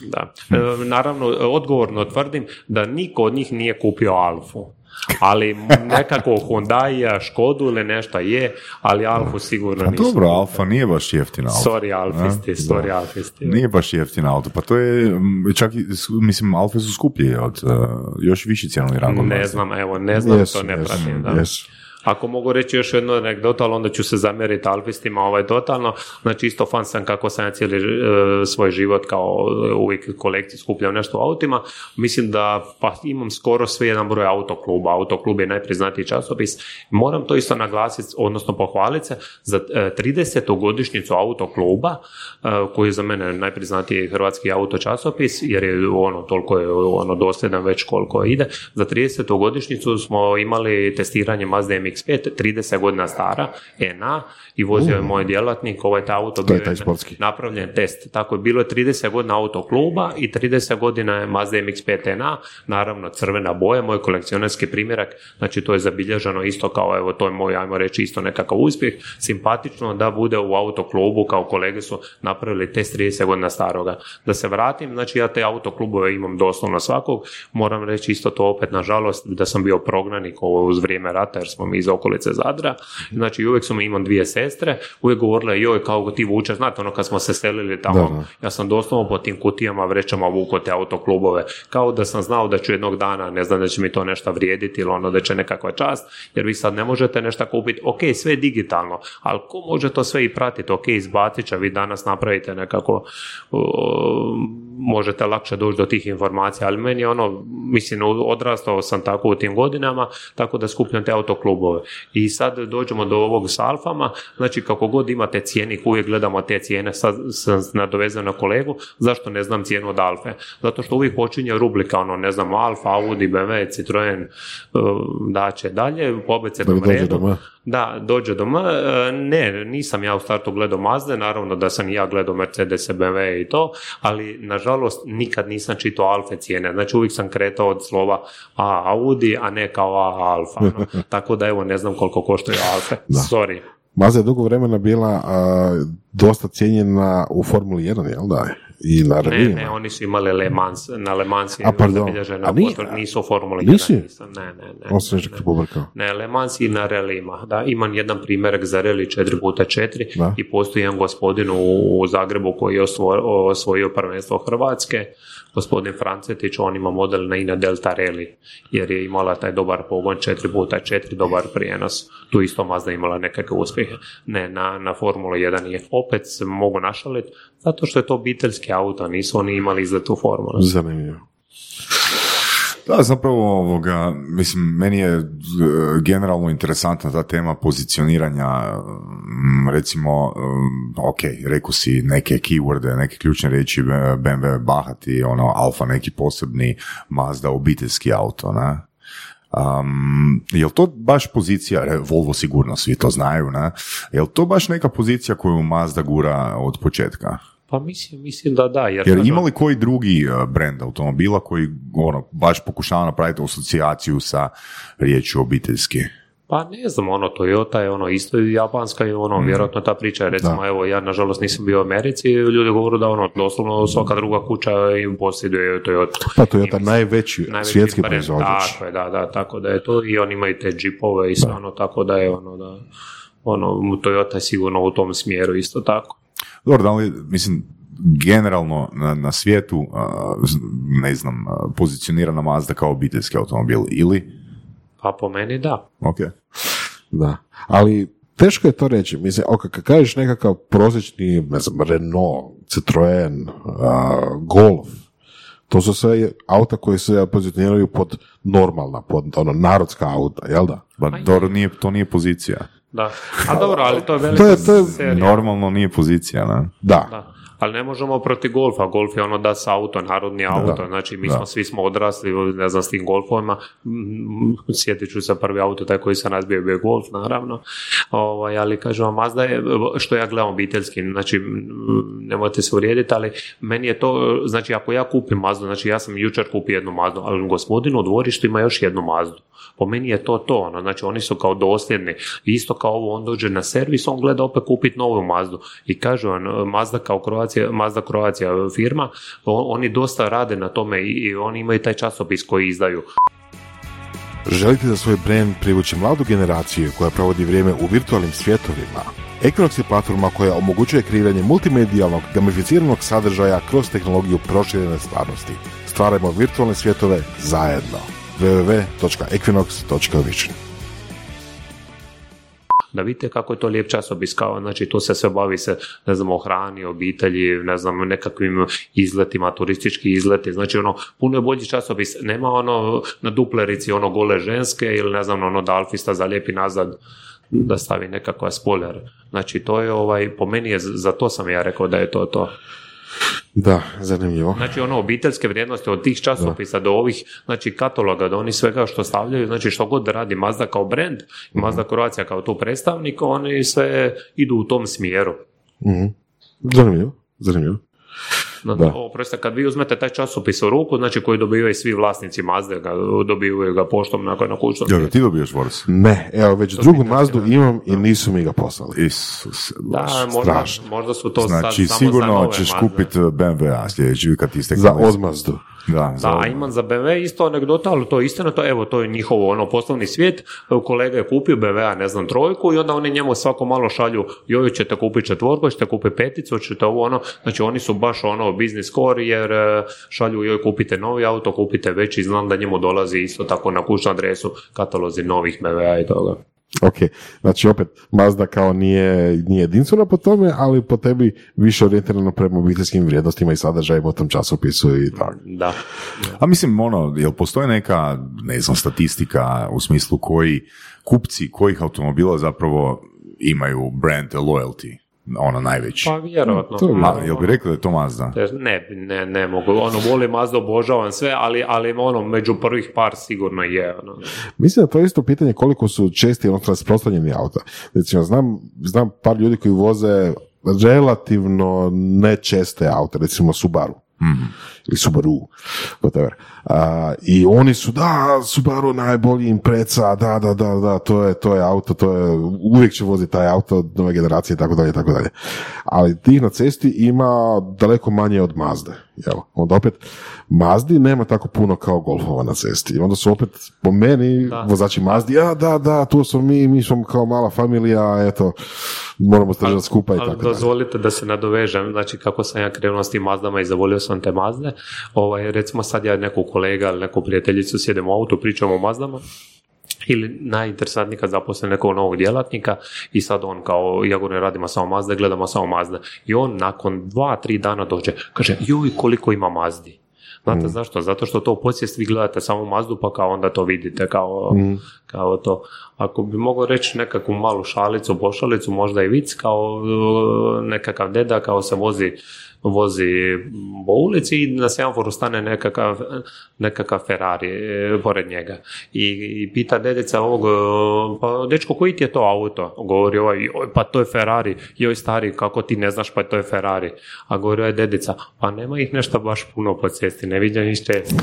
Da. E, naravno, odgovorno tvrdim da niko od njih nije kupio Alfu. Ali nekako Hyundai, Škodu ili nešto je, ali Alfu sigurno nisu. dobro, Alfa nije baš jeftina auto. Sorry Alfisti, sorry Alfisti. Nije baš jeftin auto, pa to je, čak mislim, Alfe su skuplji od, uh, još viši cjenovni rang od Ne znam, evo, ne znam, Jesu, to ne jesu, pratim. Da. jesu. Ako mogu reći još jednu anegdotu, ali onda ću se zamjeriti alfistima ovaj totalno. Znači isto fan sam kako sam ja cijeli e, svoj život kao e, uvijek kolekciji skupljam nešto u autima. Mislim da pa imam skoro sve jedan broj autokluba. Autoklub je najpriznatiji časopis. Moram to isto naglasiti, odnosno pohvaliti se za e, 30. godišnjicu autokluba, e, koji je za mene najpriznatiji hrvatski autočasopis, jer je ono toliko je ono dosljedan već koliko ide. Za 30. godišnjicu smo imali testiranje Mazda MX-5, 30 godina stara, NA, i vozio je moj djelatnik, ovaj taj auto To je bio taj sportski. napravljen test. Tako je bilo je 30 godina autokluba i 30 godina je Mazda MX-5 NA, naravno crvena boja, moj kolekcionarski primjerak, znači to je zabilježeno isto kao, evo, to je moj, ajmo reći, isto nekakav uspjeh, simpatično da bude u autoklubu, kao kolege su napravili test 30 godina staroga. Da se vratim, znači ja te autoklubove imam doslovno svakog, moram reći isto to opet, nažalost, da sam bio prognanik ovo uz vrijeme rata, jer smo mi iz okolice Zadra, znači uvijek su mi imam dvije sestre, uvijek govorile, joj, kao ti vučeš, znate, ono kad smo se selili tamo, Da, da. ja sam doslovno po tim kutijama, vrećama vuko te autoklubove, kao da sam znao da ću jednog dana, ne znam da će mi to nešto vrijediti ili ono da će nekakva čast, jer vi sad ne možete nešto kupiti, ok, sve je digitalno, ali ko može to sve i pratiti, ok, izbacit će, vi danas napravite nekako, možete lakše doći do tih informacija, ali meni ono, mislim, odrastao sam tako u tim godinama, tako da skupljam te autoklubove. I sad dođemo do ovog s alfama, znači kako god imate cijenik, uvijek gledamo te cijene, sad sam nadovezan na kolegu, zašto ne znam cijenu od alfe? Zato što uvijek počinje rubrika, ono, ne znam, alfa, Audi, BMW, Citroen, da će dalje, po abecednom redu. doma? Da, dođe doma. E, Ne, nisam ja u startu gledao Mazde, naravno da sam i ja gledao Mercedes, BMW i to, ali nažalost nikad nisam čitao Alfe cijene. Znači uvijek sam kretao od slova A Audi, a ne kao A Alfa. ono. Tako da evo ne znam koliko koštaju Alfe. Sorry. Mazda je dugo vremena bila a, dosta cijenjena u Formuli 1, jel da? I na Ne, ne, oni su imali Le Mans, na Le Mans je A, pardon. zabilježeno, A nije- potvrd- nisu u Formuli Nisi? 1, nisam, ne, ne, ne. On se pobrkao. Ne, Le Mans i na relima. Da, imam jedan primjerak za reli 4x4 Da. i postoji jedan gospodin u, u Zagrebu koji je osvo- osvojio prvenstvo Hrvatske, gospodin Francetić, on ima model na Ina Delta Rally, jer je imala taj dobar pogon 4x4, dobar prijenos. Tu isto Mazda imala nekakve uspjehe. Ne, na, na Formula 1 je. Opet se mogu našaliti, zato što je to obiteljski auto, nisu oni imali izlet u Formulu. Zanimljivo. Da, zapravo ovoga, mislim, meni je e, generalno interesantna ta tema pozicioniranja, recimo, mm, ok, rekao si neke keyworde, neke ključne riječi, e, BMW bahati, ono, Alfa neki posebni, Mazda obiteljski auto, ne? Um, je li to baš pozicija, Volvo sigurno svi to znaju, ne? Je li to baš neka pozicija koju Mazda gura od početka? Pa mislim, mislim da da. Jer, Jer ima li koji drugi uh, brand automobila koji ono, baš pokušava napraviti asocijaciju sa riječju obiteljski? Pa ne znam, ono, Toyota je ono isto i japanska i ono, vjerojatno ta priča, je, recimo, evo, ja nažalost nisam bio u Americi, ljudi govore da ono, doslovno svaka druga kuća im posjeduje Toyota. Pa Toyota I- najveći, najveći svjetski proizvođač. Tako je, da, da, tako da je to i oni imaju te džipove i sve ono, tako da je ono, da, ono, Toyota je sigurno u tom smjeru isto tako. Dobro, da li, mislim, generalno na, na svijetu, uh, z- ne znam, uh, pozicionirana Mazda kao obiteljski automobil ili? Pa po meni da. Ok. Da. Ali teško je to reći. Mislim, ok, kad kažeš nekakav prosječni, ne znam, Renault, Citroen, a, Golf, to su sve auta koji se pozicioniraju pod normalna, pod ono, narodska auta, jel da? Ba, dobro, nije, to nije pozicija. Da. A dobro, ali to je velika To je- to je- serija. Normalno nije pozicija, ne? Da. Da. Ali ne možemo protiv golfa. Golf je ono da s auto, narodni auto. Znači, mi smo, svi smo odrasli, ne znam, s tim golfovima. Mm, Sjetit ću se prvi auto, taj koji sam razbio, bio golf, naravno. Ovaj, ali kažem vam, Mazda je, što ja gledam obiteljski, znači, nemojte se uvrijediti, ali meni je to, znači, ako ja kupim Mazdu, znači, ja sam jučer kupio jednu Mazdu, ali gospodin u dvorištu ima još jednu Mazdu. Po meni je to to, ono, znači, oni su kao dosljedni. Isto kao ovo, on dođe na servis, on gleda opet kupiti novu Mazdu. I kažu vam, Mazda kao Croatia, Mazda Croatia firma, oni dosta rade na tome i, oni imaju taj časopis koji izdaju. Želite za svoj brand privući mladu generaciju koja provodi vrijeme u virtualnim svjetovima? Equinox je platforma koja omogućuje kreiranje multimedijalnog, gamificiranog sadržaja kroz tehnologiju proširene stvarnosti. Stvarajmo virtualne svjetove zajedno. www.equinox.vision da vidite kako je to lijep časopis, kao, znači tu se sve bavi se, ne znam, o hrani, obitelji, ne znam, nekakvim izletima, turistički izleti, znači ono, puno je bolji časopis, nema ono na duplerici ono gole ženske ili ne znam, ono da alfista zalijepi nazad da stavi nekakva spoiler. Znači to je ovaj, po meni je, za to sam ja rekao da je to to. Da, zanimljivo. Znači ono obiteljske vrijednosti od tih časopisa do ovih znači kataloga do oni svega što stavljaju, znači što god radi Mazda kao brand i Mazda Croatia kao tu predstavnik, oni sve idu u tom smjeru. Mhm. Zanimljivo, zanimljivo. Da. oprostite, kad vi uzmete taj časopis u ruku, znači koji dobivaju svi vlasnici Mazde, ga, dobivaju ga poštom nakon na kućnom Jel ga ti dobiješ Boris? Ne, evo već drugu Mazdu imam i nisu mi ga poslali. Isus, Da, možda, možda su to sad Znači, samo za sigurno nove ćeš kupiti BMW-a sljedeći kad ti stekne Za odmazdu. Da, za imam za BMW isto anegdota, ali to je istina, to, evo, to je njihovo ono, poslovni svijet. Kolega je kupio BMW-a, ne znam, trojku i onda oni njemu svako malo šalju, joj, ćete kupiti četvorku, ćete kupiti peticu, ćete ovo ono, znači oni su baš ono business core jer e, šalju, joj, kupite novi auto, kupite veći, znam da njemu dolazi isto tako na kućnu adresu katalozi novih BMW-a i toga. Ok, znači opet Mazda kao nije, nije jedinstvena po tome, ali po tebi više orijentirano prema obiteljskim vrijednostima i sadržajima u tom časopisu i tako. Da. A mislim, ono, jel postoji neka, ne znam, statistika u smislu koji kupci kojih automobila zapravo imaju brand loyalty, ono najveći? Pa vjerojatno. to je Ma, jel bi rekli da je to Mazda? Ne, ne, ne mogu. Ono, volim Mazda, obožavam sve, ali, ali ono, među prvih par sigurno je. Ono. Mislim da to je isto pitanje koliko su česti ono rasprostranjeni auta. Recimo, znam, znam par ljudi koji voze relativno nečeste aute, recimo Subaru. Ili Subaru, whatever. A, I oni su, da, Subaru najbolji impreca, da, da, da, da, to je, to je auto, to je, uvijek će voziti taj auto od nove generacije tako dalje, tako dalje. Ali tih na cesti ima daleko manje od Mazde. Jel? Onda opet, Mazdi nema tako puno kao Golfova na cesti. I onda su opet, po meni, Da. vozači Mazdi, ja, da, da, tu smo mi, mi smo kao mala familija, eto, moramo se držati skupa i Ali tako dalje. dozvolite da se nadovežem, znači kako sam ja krenuo s tim Mazdama i zavolio sam te Mazde, ovaj, recimo sad ja neku kolega ili neku prijateljicu sjedem u autu, pričamo o Mazdama, ili najinteresantniji kad zaposle nekog novog djelatnika i sad on kao, ja govorim radimo samo Mazde, gledamo samo Mazde i on nakon dva, tri dana dođe, kaže, joj koliko ima Mazdi. Znate zašto? Zato što to u podsvijesti vi gledate samo Mazdu pa kao onda to vidite kao, kao to. Ako bi mogao reći nekakvu malu šalicu, pošalicu, možda i vic kao uh, nekakav deda kao se vozi vozi po ulici i na semaforu stane nekakav, nekakav Ferrari e, pored njega. I, I pita dedica ovog, e, pa dečko koji ti je to auto? Govori ovaj, joj, pa to je Ferrari, joj stari, kako ti ne znaš pa to je Ferrari? A govori ovaj dedica, pa nema ih nešto baš puno po cesti, ne vidim često.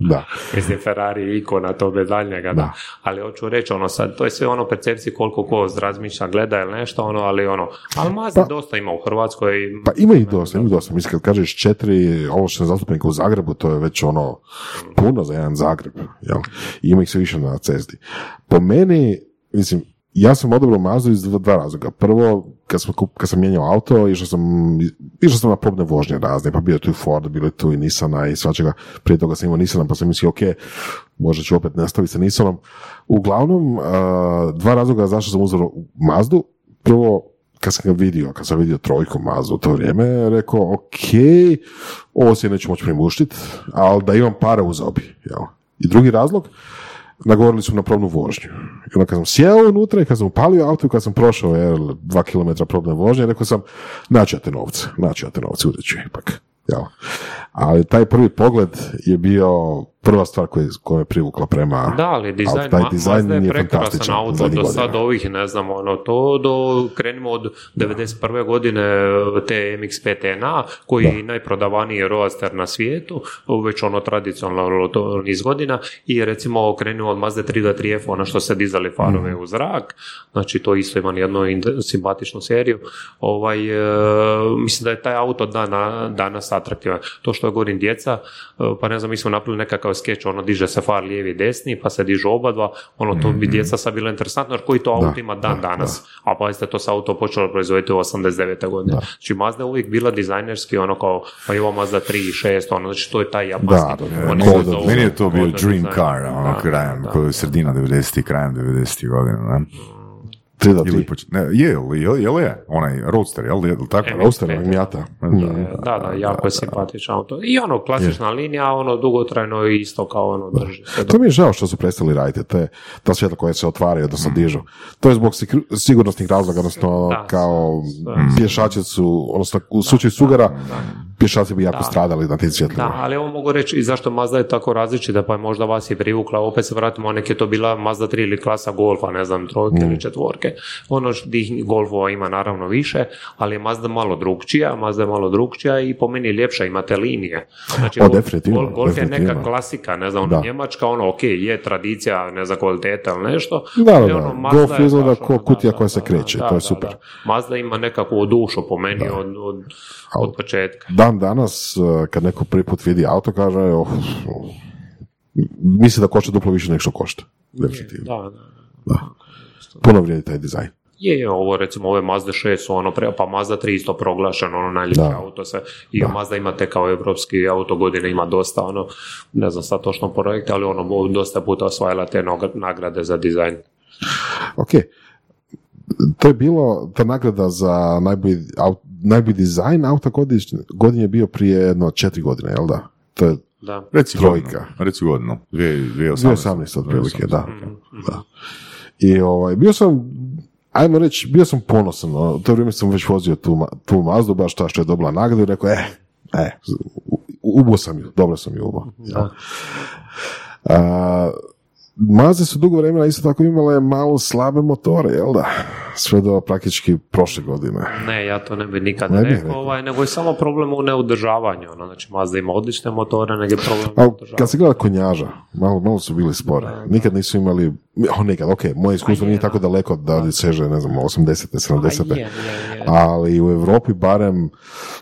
Da. Mislim, Ferrari je ikona, to bez daljnjega, da. Ali hoću reći, ono, sad, to je sve ono percepcije koliko ko razmišlja, gleda ili nešto, ono, ali ono, ali Mazda Pa- dosta ima u Hrvatskoj. Pa ima ih dosta, ima ih dosta. Mislim, kad kažeš četiri ovlaštene zastupnika u Zagrebu, to je već ono puno za jedan Zagreb. Jel? I ima ih sve više na cesti. Po meni, mislim, ja sam odabrao Mazdu iz dva, razloga. Prvo, kad, sam, kad sam mijenjao auto, išao sam, išao sam na probne vožnje razne, pa bio tu i Ford, bilo je tu i Nissana i svačega. Prije toga sam imao Nissana, pa sam mislio, ok, možda ću opet nastaviti sa Nissanom. Uglavnom, dva razloga zašto sam uzeo Mazdu. Prvo, kad sam ga vidio, kad sam vidio trojku Mazdu u to vrijeme, rekao, ok, ovo se neću moći primuštiti, ali da imam pare uzeo bi. Jel? I drugi razlog, nagovorili su na probnu vožnju. I onda kad sam sjeo unutra i kad sam upalio auto i kad sam prošao jel, dva kilometra probne vožnje, rekao sam, naći ja te novce, naći ja te novce, uzet ću ipak. Jel? Ali taj prvi pogled je bio prva stvar koja, koja me privukla prema Da, ali dizajn. Taj dizajn Mazda je je prekrasan auto do sad ovih, ne znam, ono, to do, krenimo od 91. godine te MX-5 NA, koji je najprodavaniji roadster na svijetu, već ono tradicionalno to niz godina, i recimo krenimo od Mazda 3 do 3F, ono što se dizali farove Mhm. u zrak, znači to isto ima jednu simpatičnu seriju, ovaj, e, mislim da je taj auto dana, danas atraktivan. To što govorim djeca, e, pa ne znam, mi smo napravili nekakav skeč, ono diže se far lijevi i desni, pa se dižu oba dva, ono to bi djeca sad bilo interesantno, jer koji to auto ima dan danas, a pazite, to se auto počelo proizvoditi u 89. godine. Znači Mazda je uvijek bila dizajnerski, ono kao, pa ima Mazda 3 i 6, ono, znači to je taj japanski. Da, da, da. se Kod- zovu- Meni je to bio dream dizajn. car, ono, Da, krajem, da, je sredina 90-ih, krajem 90-ih godina, ne? Ili tri. poč- ne, je, jel, jel je, onaj roadster, jel, jel tako? E, Roaster, ovih Miata. Mm. Da, da, jako je simpatičan auto. I ono, klasična linija, ono, dugotrajno i isto kao ono, drži se. To mi je žao što su prestali raditi, te, ta svjetla koja se otvaraju, odnosno Mm. dižu. To je zbog sigurnosnih razloga, odnosno Da, kao da. pješači su, odnosno u slučaju sugara, pješaci bi jako stradali na tim svjetlima. Da, ali ovo mogu reći i zašto Mazda je tako različita, pa je možda vas je privukla, opet se vratimo, nek je to bila Mazda 3 ili klasa Golfa, ne znam, trojke Mm. ili četvorke. Ono što tih Golfova ima naravno više, ali je Mazda malo drugčija, Mazda je malo drugčija i po meni ljepša, imate linije. Znači, O, Golf- definitivno, Golf, Golf je neka definitivno. klasika, ne znam, Da. ono, Njemačka, ono, ok, je tradicija, ne znam, kvaliteta ili nešto. Da, da, ali da. ono, Mazda Golf je izgleda ko ono, kutija da, koja da, se da, kreće, da, to je da, super. da. Mazda ima nekakvu dušu po meni od, od, od početka. Dan danas, uh, kad neko prvi put vidi auto, kaže, oh, misli da košta duplo više nego što košta. Definitivno. Da, da. Puno vrijedi taj dizajn. Je, je, ovo recimo ove Mazda 6 su ono, pre, pa Mazda 3 isto proglašeno, ono najljepše Da. auto se, i Mazda ima te kao evropski auto godine, ima dosta ono, ne znam sad točno projekte, ali ono, dosta puta osvajala te nagrade za dizajn. Ok. To je bilo, ta nagrada za najbolji, au- najbolji dizajn auta godišnje, godine je bio prije jedno četiri godine, jel da? To je Da. Reci Trojka. godinu. Reci godinu. 2018. 2018 otprilike, da. Mhm. da. I ovaj, bio sam, ajmo reći, bio sam ponosan. ono, U to vrijeme sam već vozio tu, tu Mazdu, baš ta što je dobila nagradu i rekao, eh, eh, ubo sam ju, dobro sam ju ubo. Da. A, Mazde su dugo vremena isto tako imale malo slabe motore, jel da? Sve do praktički prošle godine. Ne, ja to ne bi nikad Ne rekao, rekao. ovaj, nego je samo problem u neudržavanju. Ono. Znači, Mazda ima odlične motore, nego je problem u kad se gleda konjaža, malo, malo su bili spore. Nikad nisu imali, o nekad, ok, moje iskustvo je, nije da. tako daleko da seže, ne znam, 80. 70. A je, je, je. ali u Europi barem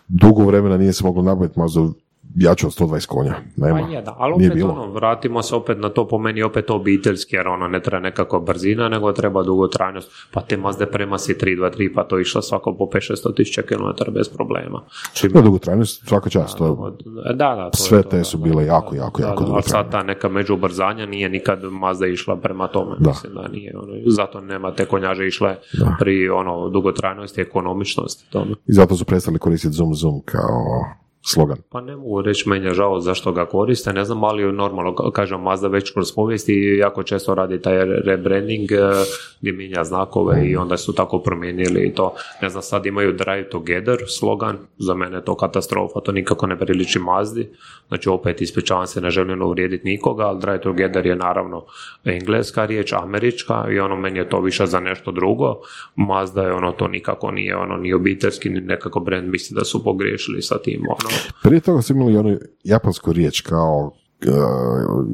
dugo vremena nije se moglo nabaviti Mazdu jaču od 120 konja. Nema. Pa je, da, ali opet ono, vratimo se opet na to, po meni opet obiteljski, jer ono ne treba nekakva brzina, nego treba dugotrajnost. Pa te Mazde prema si 323, pa to je išlo svako po 5-600 tisuća km bez problema. Znači, No, dugotrajnost, svaka čast. To, da, da, to je sve to, te da, su da, bile da, jako, da, jako, da, jako da, sad ta neka međubrzanja nije nikad Mazda išla prema tome. Da. Mislim da nije. Ono, zato nema te konjaže išle pri ono, dugotrajnosti, ekonomičnosti. Tome. I zato su prestali koristiti zoom zoom kao slogan. Pa ne mogu reći, meni je žao zašto ga koriste, ne znam, ali normalno, ka- kažem, Mazda već kroz povijest i jako često radi taj re- rebranding eh, gdje mijenja znakove i onda su tako promijenili i to, ne znam, sad imaju Drive Together slogan, za mene je to katastrofa, to nikako ne priliči Mazdi, znači opet ispričavam se, ne želim uvrijediti nikoga, ali Drive Together je naravno engleska riječ, američka i ono, meni je to više za nešto drugo, Mazda je ono, to nikako nije ono, ni obiteljski, ni nekako brand, mislim da su pogriješili sa tim, ono, Prije toga su imali onu japansku riječ kao uh,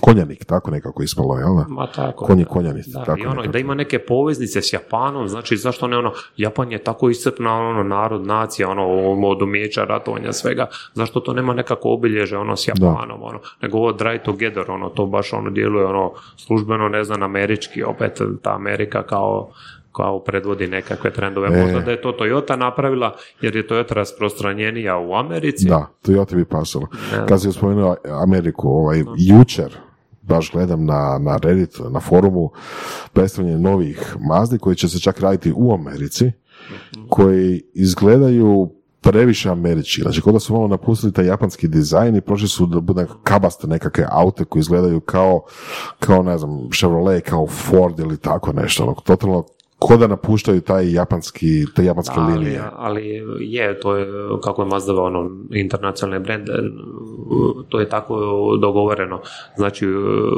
konjanik, tako nekako ispalo, jel da? Ma tako. Konji da. konjanici, Da, tako i ono, nekako. da ima neke poveznice s Japanom, znači zašto ne ono, Japan je tako iscrpna ono, narod, nacija, ono, od umijeća, ratovanja, svega, zašto to nema nekako obilježe, ono, s Japanom, ono, nego ovo Drive Together, ono, to baš, ono, djeluje, ono, službeno, ne znam, američki, opet, ta Amerika kao kao predvodi nekakve trendove. E. Možda da je to Toyota napravila, jer je Toyota rasprostranjenija u Americi. Da, Toyota bi pasalo. Ne. Kad si spomenuo Ameriku, ovaj, jučer, baš gledam na, na Reddit, na forumu, predstavljanje novih Mazdi koji će se čak raditi u Americi, koji izgledaju previše američki. Znači, kod da su malo napustili taj japanski dizajn i prošli su da bude kabaste nekakve aute koji izgledaju kao, kao, ne znam, Chevrolet, kao Ford ili tako nešto. Ono, totalno ko da napuštaju taj japanski, te japanske ali, linije. ali je, to je, kako je Mazda ono, internacionalni brand, e, to je tako dogovoreno. Znači, e,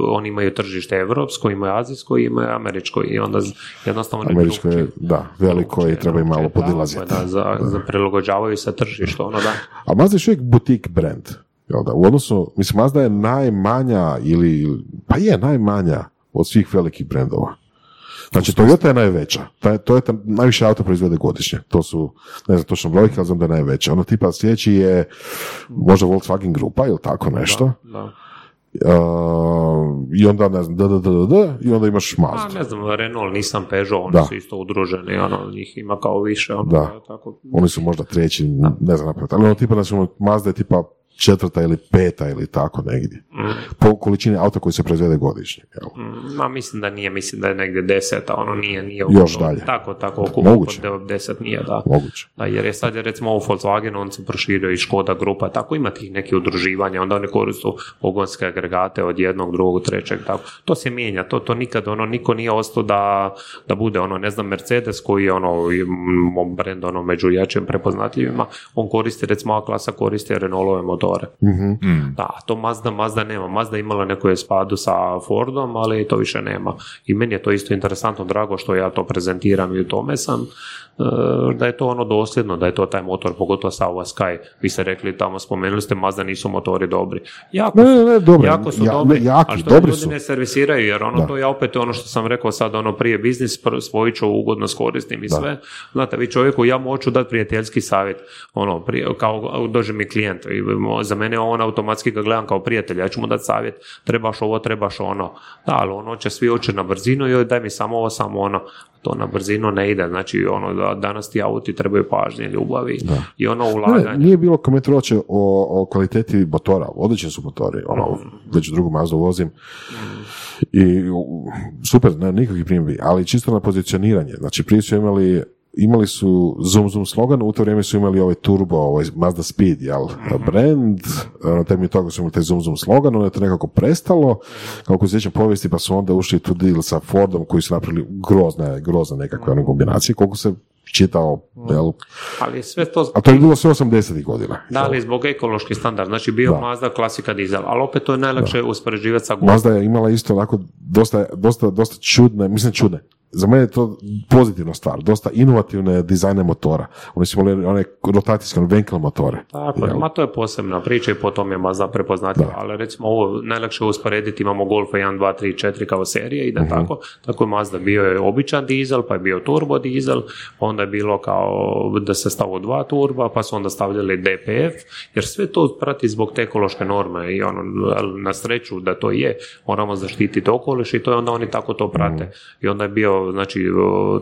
oni imaju tržište evropsko, imaju azijsko i imaju američko i onda jednostavno Američko je, da, veliko je i treba im malo podilaziti. Da, za, za prilagođavaju se tržištu, ono da. A Mazda je još uvijek butik brand. Jel da? U odnosu, mislim, Mazda je najmanja ili, pa je najmanja od svih velikih brendova. Znači, Toyota je najveća. Taj, Toyota najviše auto proizvede godišnje. To su, ne znam točno brojke, ali znam da je najveća. Ono tipa sljedeći je možda Volkswagen grupa ili tako nešto. da. Uh, I onda, ne znam, da, da, da, da, da, i onda imaš A Mazda. ne znam, Renault, nisam Peugeot, oni Da. su isto udruženi, ono, njih ima kao više, ono, Da. tako. Oni su možda treći, ne znam napraviti. Ali ono tipa, znači, ono, Mazda je tipa četvrta ili peta ili tako negdje. Po količini auta koji se proizvede godišnje. Jel? Mm, Ma mislim da nije, mislim da je negdje deseta, ono nije, nije Još dalje. Tako, tako, oko Moguće. oko deset nije, da. Moguće. Da, jer je sad je recimo ovo Volkswagen, on se proširio i Škoda grupa, tako ima tih nekih udruživanja, onda oni koriste pogonske agregate od jednog, drugog, trećeg, tako. To se mijenja, to, to nikad, ono, niko nije ostao da, da bude, ono, ne znam, Mercedes koji je, ono, brand, ono, među jačim prepoznatljivima, on koristi, recimo, A klasa koristi Renaultove motore. Da, to Mazda, Mazda nema. Mazda je imala neku espadu sa Fordom, ali to više nema. I meni je to isto interesantno, drago što ja to prezentiram i u tome sam, e, da je to ono dosljedno, da je to taj motor, pogotovo sa ova Sky. Vi ste rekli tamo, spomenuli ste Mazda nisu motori dobri. Jako Ne, su, ne, ne, dobro. jako su Ja- dobri, ne, jaki, a što dobri ljudi su. ne servisiraju, jer ono Da. to je opet ono što sam rekao sad, ono prije biznis, svoju ću ugodno koristim i sve. Znate, vi čovjeku, ja moću dati prijateljski savjet, ono, prije, kao dođe mi klijent, i za mene on automatski ga gledam kao prijatelj, ja ću mu dati savjet, trebaš ovo, trebaš ono. Da, ali ono će svi oće na brzinu i joj, daj mi samo ovo, samo ono. To na brzinu ne ide, znači ono, da, danas ti auti trebaju pažnje, ljubavi i ono Ne, ulaganje. nije bilo komentar uopće o, o kvaliteti motora, odlični su motori, ono, već drugu mazdu vozim i super, ne, nikakvih primjedbi, ali čisto na pozicioniranje, znači prije su imali imali su Zoom Zoom slogan, u to vrijeme su imali ovaj turbo, ovaj Mazda Speed, jel, brand, na temelju toga su imali taj Zoom Zoom slogan, onda je to nekako prestalo, kako se sjećam povijesti, pa su onda ušli tu deal sa Fordom, koji su napravili grozne, grozne nekakve one kombinacije, koliko se čitao, jel, Ali sve to a to je bilo sve 80 godina. Da, ali zbog ekološki standard, znači bio Da. Mazda klasika dizel, ali opet to je najlakše uspoređivati sa. Mazda je imala isto onako dosta, dosta, dosta čudne, mislim čudne. Za mene je to pozitivna stvar, dosta inovativne dizajne motora. Oni su imali one rotacijske, one Venkel motore. Tako je, ma to je posebna priča i po tom je Mazda prepoznatljiva, ali recimo ovo najlakše usporediti, imamo Golfa 1, 2, 3, 4 kao serije, ide tako, tako je Mazda bio je običan dizel, pa je bio turbo dizel, onda je bilo kao da se stavo dva turba, pa su onda stavljali DPF, jer sve to prati zbog te ekološke norme i ono, na sreću da to je, moramo zaštititi okoliš i to je onda oni tako to prate. I onda je bio, znači,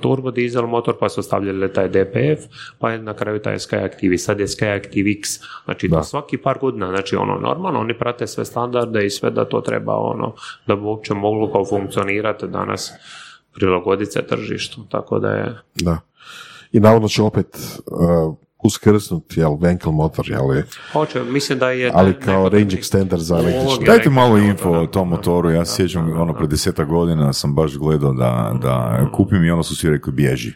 turbo dizel motor, pa su stavljali taj DPF, pa je na kraju taj Sky Active i sad je Sky Active X. Znači, to svaki par godina, znači, ono, normalno, oni prate sve standarde i sve da to treba, ono, da bi uopće moglo kao funkcionirati danas prilagoditi se tržištu, tako da je... Da. I navodno će opet uh, uskrsnut, jel, Venkel motor, jel, Hoće, mislim da je... ali kao range extender za električni. je Dajte malo info o tom motoru, ja se sjećam ono pred deseta godina sam baš gledao da, da kupim i ono su svi rekli bježi.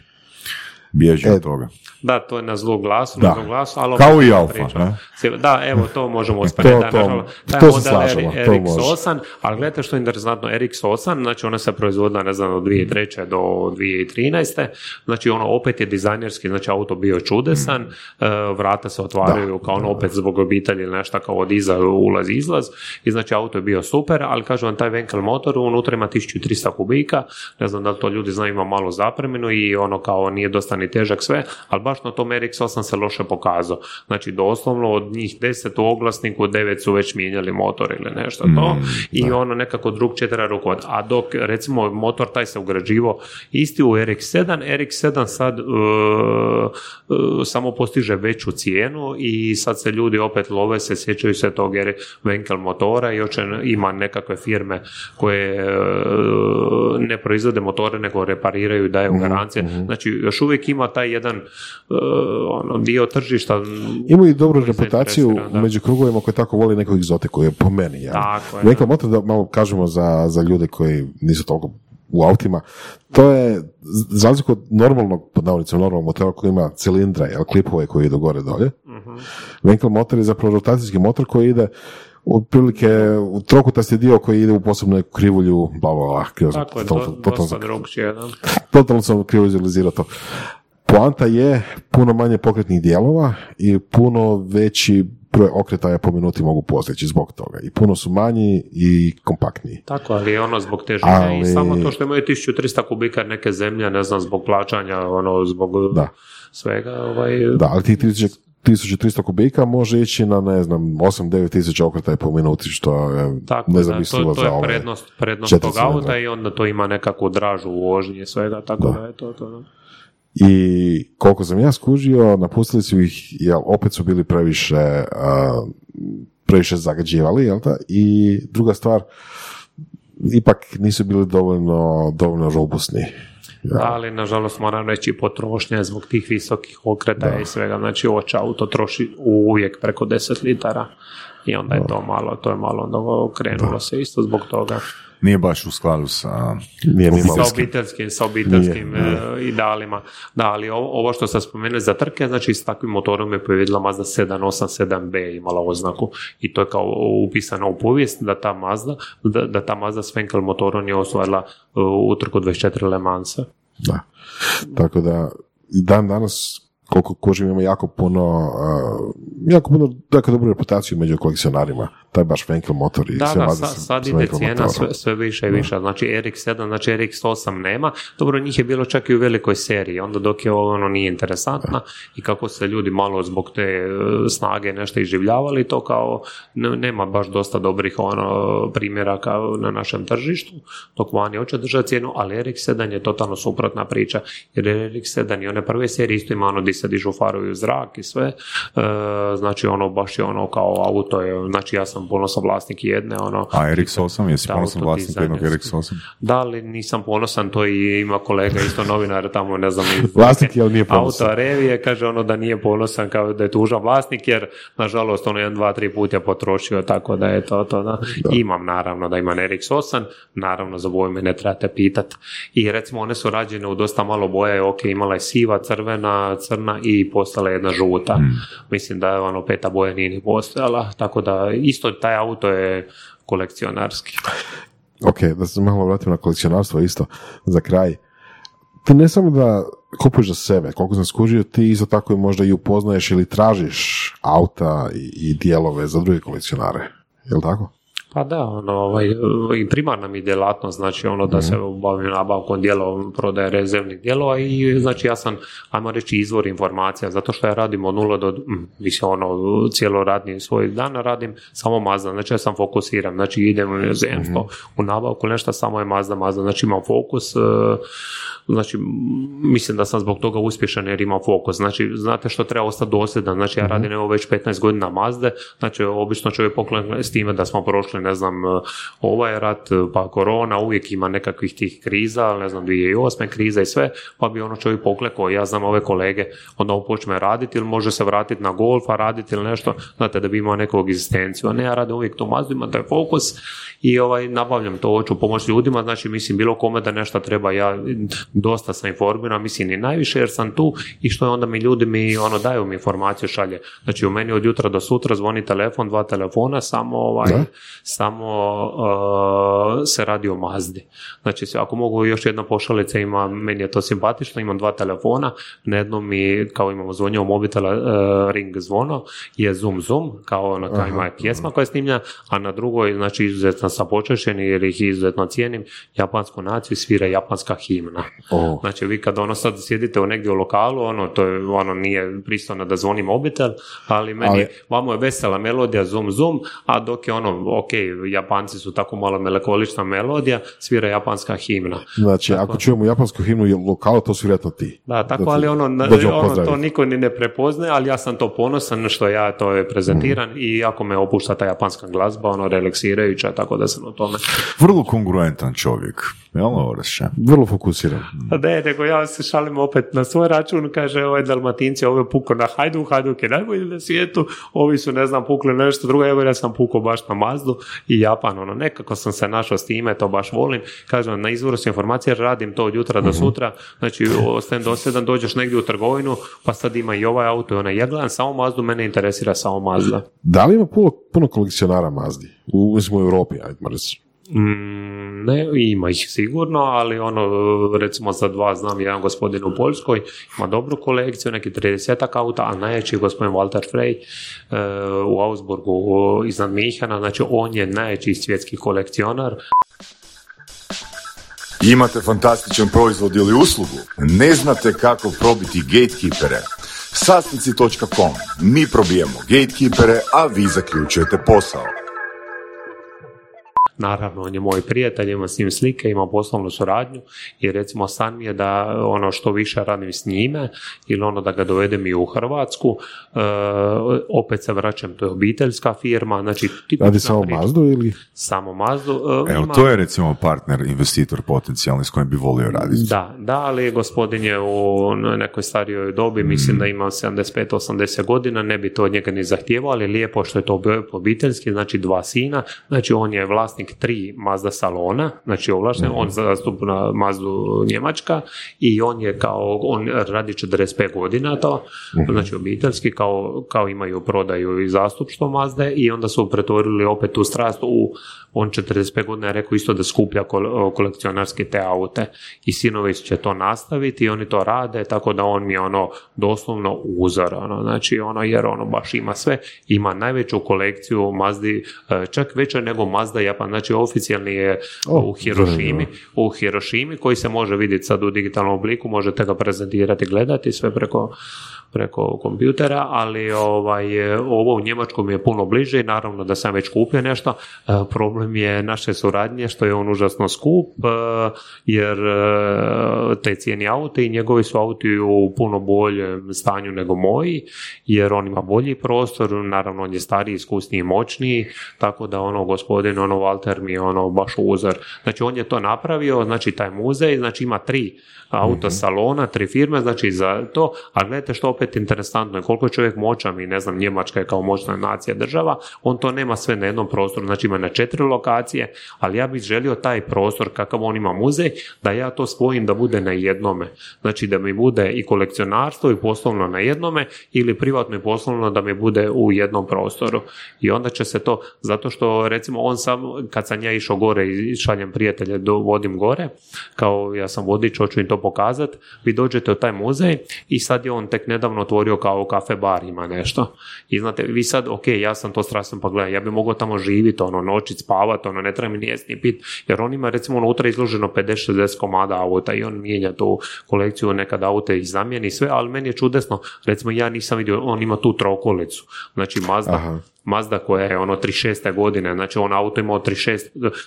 Bježi E, od toga. Da, to je na zlu glasu, Da. na zlu glasu, ali... Kao i Alfa, ne? Da, evo, to možemo usporediti. To- da, to- taj to se model slažemo, R- to RX8, ali gledajte što je interesantno, RX8, znači ona se proizvodila, ne znam, od 2003. do 2013. Znači ono opet je dizajnerski, znači auto bio čudesan, Mm. e, vrata se otvaraju kao ono opet zbog obitelji ili nešto kao od iza ulaz izlaz i znači auto je bio super, ali kažu vam taj Venkel motor unutra ima 1300 kubika, ne znam da li to ljudi znaju, ima malu zapreminu i ono kao nije dosta ni težak sve, ali baš na tom RX8 se loše pokazao. Znači doslovno od njih 10 u oglasniku, 9 su već mijenjali motor ili nešto to i ono nekako drugčije treba rukovati. A dok recimo motor taj se ugrađivao isti u RX7, RX7 sad uh, uh, samo postiže veću cijenu i sad se ljudi opet love se, sjećaju se tog jer Venkel motora i hoće, ima nekakve firme koje uh, ne proizvode motore nego repariraju i daju garancije. Znači još uvijek ima taj jedan ono, dio tržišta Imaju i dobru reputaciju da. među krugovima koji tako vole nekog egzotiku, je po meni. Ja. Tako je, motor, da malo kažemo za, za ljude koji nisu toliko u autima, to je, za razliku od normalnog, pod normalnog motora koji ima cilindra, jel, klipove koji idu gore dolje, Mhm. Venkel motor je zapravo rotacijski motor koji ide otprilike u trokutasti dio koji ide u posebnoj krivulju, bla, bla, bla, krivo tako je, totalno- do, totalno dosta sam- drugčije. Da. totalno sam krivo izrealizirao to. Poanta je puno manje pokretnih dijelova i puno veći broj okretaja po minuti mogu postići zbog toga. I puno su manji i kompaktniji. Tako, ali ono zbog težine Ali- i samo to što imaju 1300 kubika neke zemlje, ne znam, zbog plaćanja, ono, zbog Da. svega, ovaj, Da, ali tih 1000 1300 kubika može ići na, ne znam, 8-9 tisuća okretaja po minuti, što je Tako, da, nezamislivo to, to je prednost, prednost tog auta i onda to ima nekakvu dražu u vožnji svega, tako da, je to, to. da. I koliko sam ja skužio, napustili su ih, jer opet su bili previše, a, previše zagađivali, jel da? I druga stvar, ipak nisu bili dovoljno, dovoljno robustni. Da, ali nažalost moram reći potrošnja zbog tih visokih okretaja i svega, znači oč auto troši uvijek preko 10 litara i onda je to malo, to je malo onda krenulo se isto zbog toga. Nije baš u skladu sa... Nije ni Sa obiteljskim, sa obiteljskim Nije, e, idealima. Da, ali ovo, što sam spomenuo za trke, znači s takvim motorom je pojedila Mazda 787B imala oznaku i to je kao upisano u povijest da ta Mazda, da, da ta Mazda s Fenkel motorom je osvojila e, utrku 24 Le Mansa. Da. Tako da, dan danas, koliko kožim ima jako puno, uh, jako puno, jako dobru reputaciju među kolekcionarima. Taj baš Fenkel motor i Da, sve da, sa- sad ide cijena sve, sve više i više, znači RX7, znači RX8 nema, dobro njih je bilo čak i u velikoj seriji, onda dok je ovo ono nije interesantna i kako se ljudi malo zbog te e, snage nešto iživljavali, to kao ne- nema baš dosta dobrih ono primjeraka na našem tržištu, dok vani hoće držati cijenu, ali RX7 je totalno suprotna priča, jer RX7 i one prve serije isto ima ono di se dižu farovi u zrak i sve, e, znači ono baš je ono kao auto je, znači ja sam ponosan vlasnik jedne, ono, A RX8, jesi Da, ponosan vlasnik jednog autodizajnerski. RX8? da, ali nisam ponosan, to i ima kolega isto novinar tamo, ne znam, Vlasnik je, ali nije ponosan. Auto revije, kaže ono da nije ponosan, kao da je tužan vlasnik, jer nažalost ono jedan, dva, tri put je potrošio, tako da je to to. Da. Imam naravno da imam RX8, naravno za boju me ne trebate pitat. I recimo one su rađene u dosta malo boje, ok, imala je siva, crvena, crna i postala jedna žuta. Mislim da je ono peta boja nije ni postojala, tako da isto taj auto je kolekcionarski. Ok, da se malo vratim na kolekcionarstvo isto, za kraj. Ti ne samo da kupuješ za sebe, koliko sam skužio, ti isto tako i možda i upoznaješ ili tražiš auta i, i dijelove za druge kolekcionare. Je li tako? Pa da, ono, ovaj, i primarna mi je djelatnost, znači ono da se bavim nabavkom dijelova, prodaje rezervnih dijelova i znači ja sam, ajmo reći, izvor informacija, zato što ja radim od nula do, mm, mislim ono, cijelo radni svoj dan radim samo Mazda, znači ja sam fokusiran, znači idem u inozemstvo, u nabavku nešto, samo je Mazda, Mazda, znači imam fokus, e, znači mislim da sam zbog toga uspješan jer imam fokus, znači znate što treba ostati dosljedan, znači ja radim evo već 15 godina Mazde, znači obično čovjek poklene s time da smo prošli, ne znam, ovaj rat, pa korona, uvijek ima nekakvih tih kriza, ne znam, 2008. kriza i sve, pa bi ono čovjek poklekao, ja znam ove kolege, onda on počne raditi ili može se vratiti na golf, a raditi ili nešto, znate, da bi imao neku egzistenciju, a ne, ja radim uvijek tu Mazdu, imam taj fokus i ovaj, nabavljam to, hoću pomoć ljudima, znači mislim bilo kome da nešto treba, ja dosta sam informiran, mislim i najviše jer sam tu i što je onda mi ljudi mi ono daju mi informaciju šalje. Znači u meni od jutra do sutra zvoni telefon, dva telefona, samo ovaj, Da. samo uh, se radi o Mazdi. Znači ako mogu još jedna pošalica ima, meni je to simpatično, imam dva telefona, na jednom mi kao imamo zvonje u mobitela uh, ring zvono je zoom zoom, kao ona kao ima pjesma koja je snimljena, a na drugoj, znači izuzetno sam počešen jer ih izuzetno cijenim, japansku naciju svira japanska himna. O. Znači vi kad ono sad sjedite u negdje u lokalu, ono to je, ono nije pristojno da zvoni mobitel, ali meni, Ali- vamo je vesela melodija zoom zoom, a dok je ono, ok, Japanci su tako malo melekolična melodija, svira japanska himna. Znači, ako čujemo japansku himnu i lokalu, to su vjerojatno ti. Da, tako, ali ono, ono to niko ni ne prepoznaje, ali ja sam to ponosan što ja to je prezentiran i ako me opušta ta japanska glazba, ono relaksirajuća, tako da sam o tome. Vrlo kongruentan čovjek. Jel? Vrlo fokusiran. A ne, nego ja se šalim opet na svoj račun, kaže ovaj Dalmatinci, ovo je puko na Hajduk, Hajduk je najbolji na svijetu, ovi su ne znam pukli nešto drugo, evo ja sam pukao baš na Mazdu i Japan, ono, nekako sam se našao s time, to baš volim, kažem, na izvoru informacije, radim to od jutra do sutra, znači ostajem dosljedan, dođeš negdje u trgovinu, pa sad ima i ovaj auto i onaj, ja gledam samo Mazdu, mene interesira samo Mazda. Da li ima puno, puno kolekcionara Mazdi? U, u Europi, ajde, ne, ima ih sigurno, ali ono, recimo za dva znam jedan gospodin u Poljskoj, ima dobru kolekciju, neki 30 auta, a najjači je gospodin Walter Frey e, u Augsburgu iznad Mihana, znači on je najjači svjetski kolekcionar. Imate fantastičan proizvod ili uslugu? Ne znate kako probiti gatekeepere? Sasnici.com. Mi probijemo gatekeepere, a vi zaključujete posao. Naravno on je moj prijatelj, imam s njim slike, imam poslovnu suradnju i recimo san mi je da ono što više radim s njime ili ono da ga dovedem i u Hrvatsku, e, opet se vraćam, to je obiteljska firma, znači Radi samo priča. Mazdu ili? Samo Mazdu. e, Evo, ima- to je recimo partner, investitor potencijalni s kojim bi volio raditi. Da, da, ali gospodin je u nekoj starijoj dobi, mislim Mm. da ima 75-80 godina, ne bi to od njega ni zahtijevao, ali lijepo što je to obiteljski, znači dva sina, znači on je vlasnik tri Mazda salona, znači ovlašten, Mm. on zastupa Mazdu Njemačka i on je kao, on radi 45 godina to, Mm. znači obiteljski, kao, kao imaju prodaju i zastupstvo Mazde i onda su pretvorili opet tu strast u on 45 godina je rekao isto da skuplja kol- kolekcionarske te aute i sinovi će to nastaviti i oni to rade, tako da on mi je ono doslovno uzor, ono, znači ono, jer ono baš ima sve, ima najveću kolekciju Mazdi, e, čak veća nego Mazda Japan, znači oficijalni je O, u Hirošimi, u Hirošimi koji se može vidjeti sad u digitalnom obliku, možete ga prezentirati, gledati sve preko preko kompjutera, ali ovaj, ovo u Njemačkom je puno bliže i naravno da sam već kupio nešto. E, problem je naše suradnje što je on užasno skup e, jer te cijeni aute i njegovi su auti u puno boljem stanju nego moji jer on ima bolji prostor, naravno on je stariji, iskusniji i moćniji, tako da ono gospodin, ono Walter mi je ono baš uzor. Znači on je to napravio, znači taj muzej, znači ima tri autosalona, tri firme, znači za to, a gledajte što opet interesantno je, koliko je čovjek moćan i ne znam, Njemačka je kao moćna nacija država, on to nema sve na jednom prostoru, znači ima na četiri lokacije, ali ja bih želio taj prostor kakav on ima muzej, da ja to spojim da bude na jednome. Znači da mi bude i kolekcionarstvo i poslovno na jednome ili privatno i poslovno da mi bude u jednom prostoru. I onda će se to, zato što recimo on sam, kad sam ja išao gore i šaljem prijatelje, do, vodim gore, kao ja sam vodič, hoću im to pokazati, vi dođete u taj muzej i sad je on tek nedavno otvorio kao kafe bar ima nešto. I znate, vi sad, ok, ja sam to strasno pa gledam, ja bi mogao tamo živjeti, ono, noćit, spavat, ono, ne treba mi ni jesti ni pit, jer on ima recimo unutra izloženo 50-60 komada auta i on mijenja tu kolekciju, nekad aute i zamijeni sve, ali meni je čudesno, recimo ja nisam vidio, on ima tu trokolicu, znači Mazda. Mazda koja je ono 36. godine, znači on auto imao 36,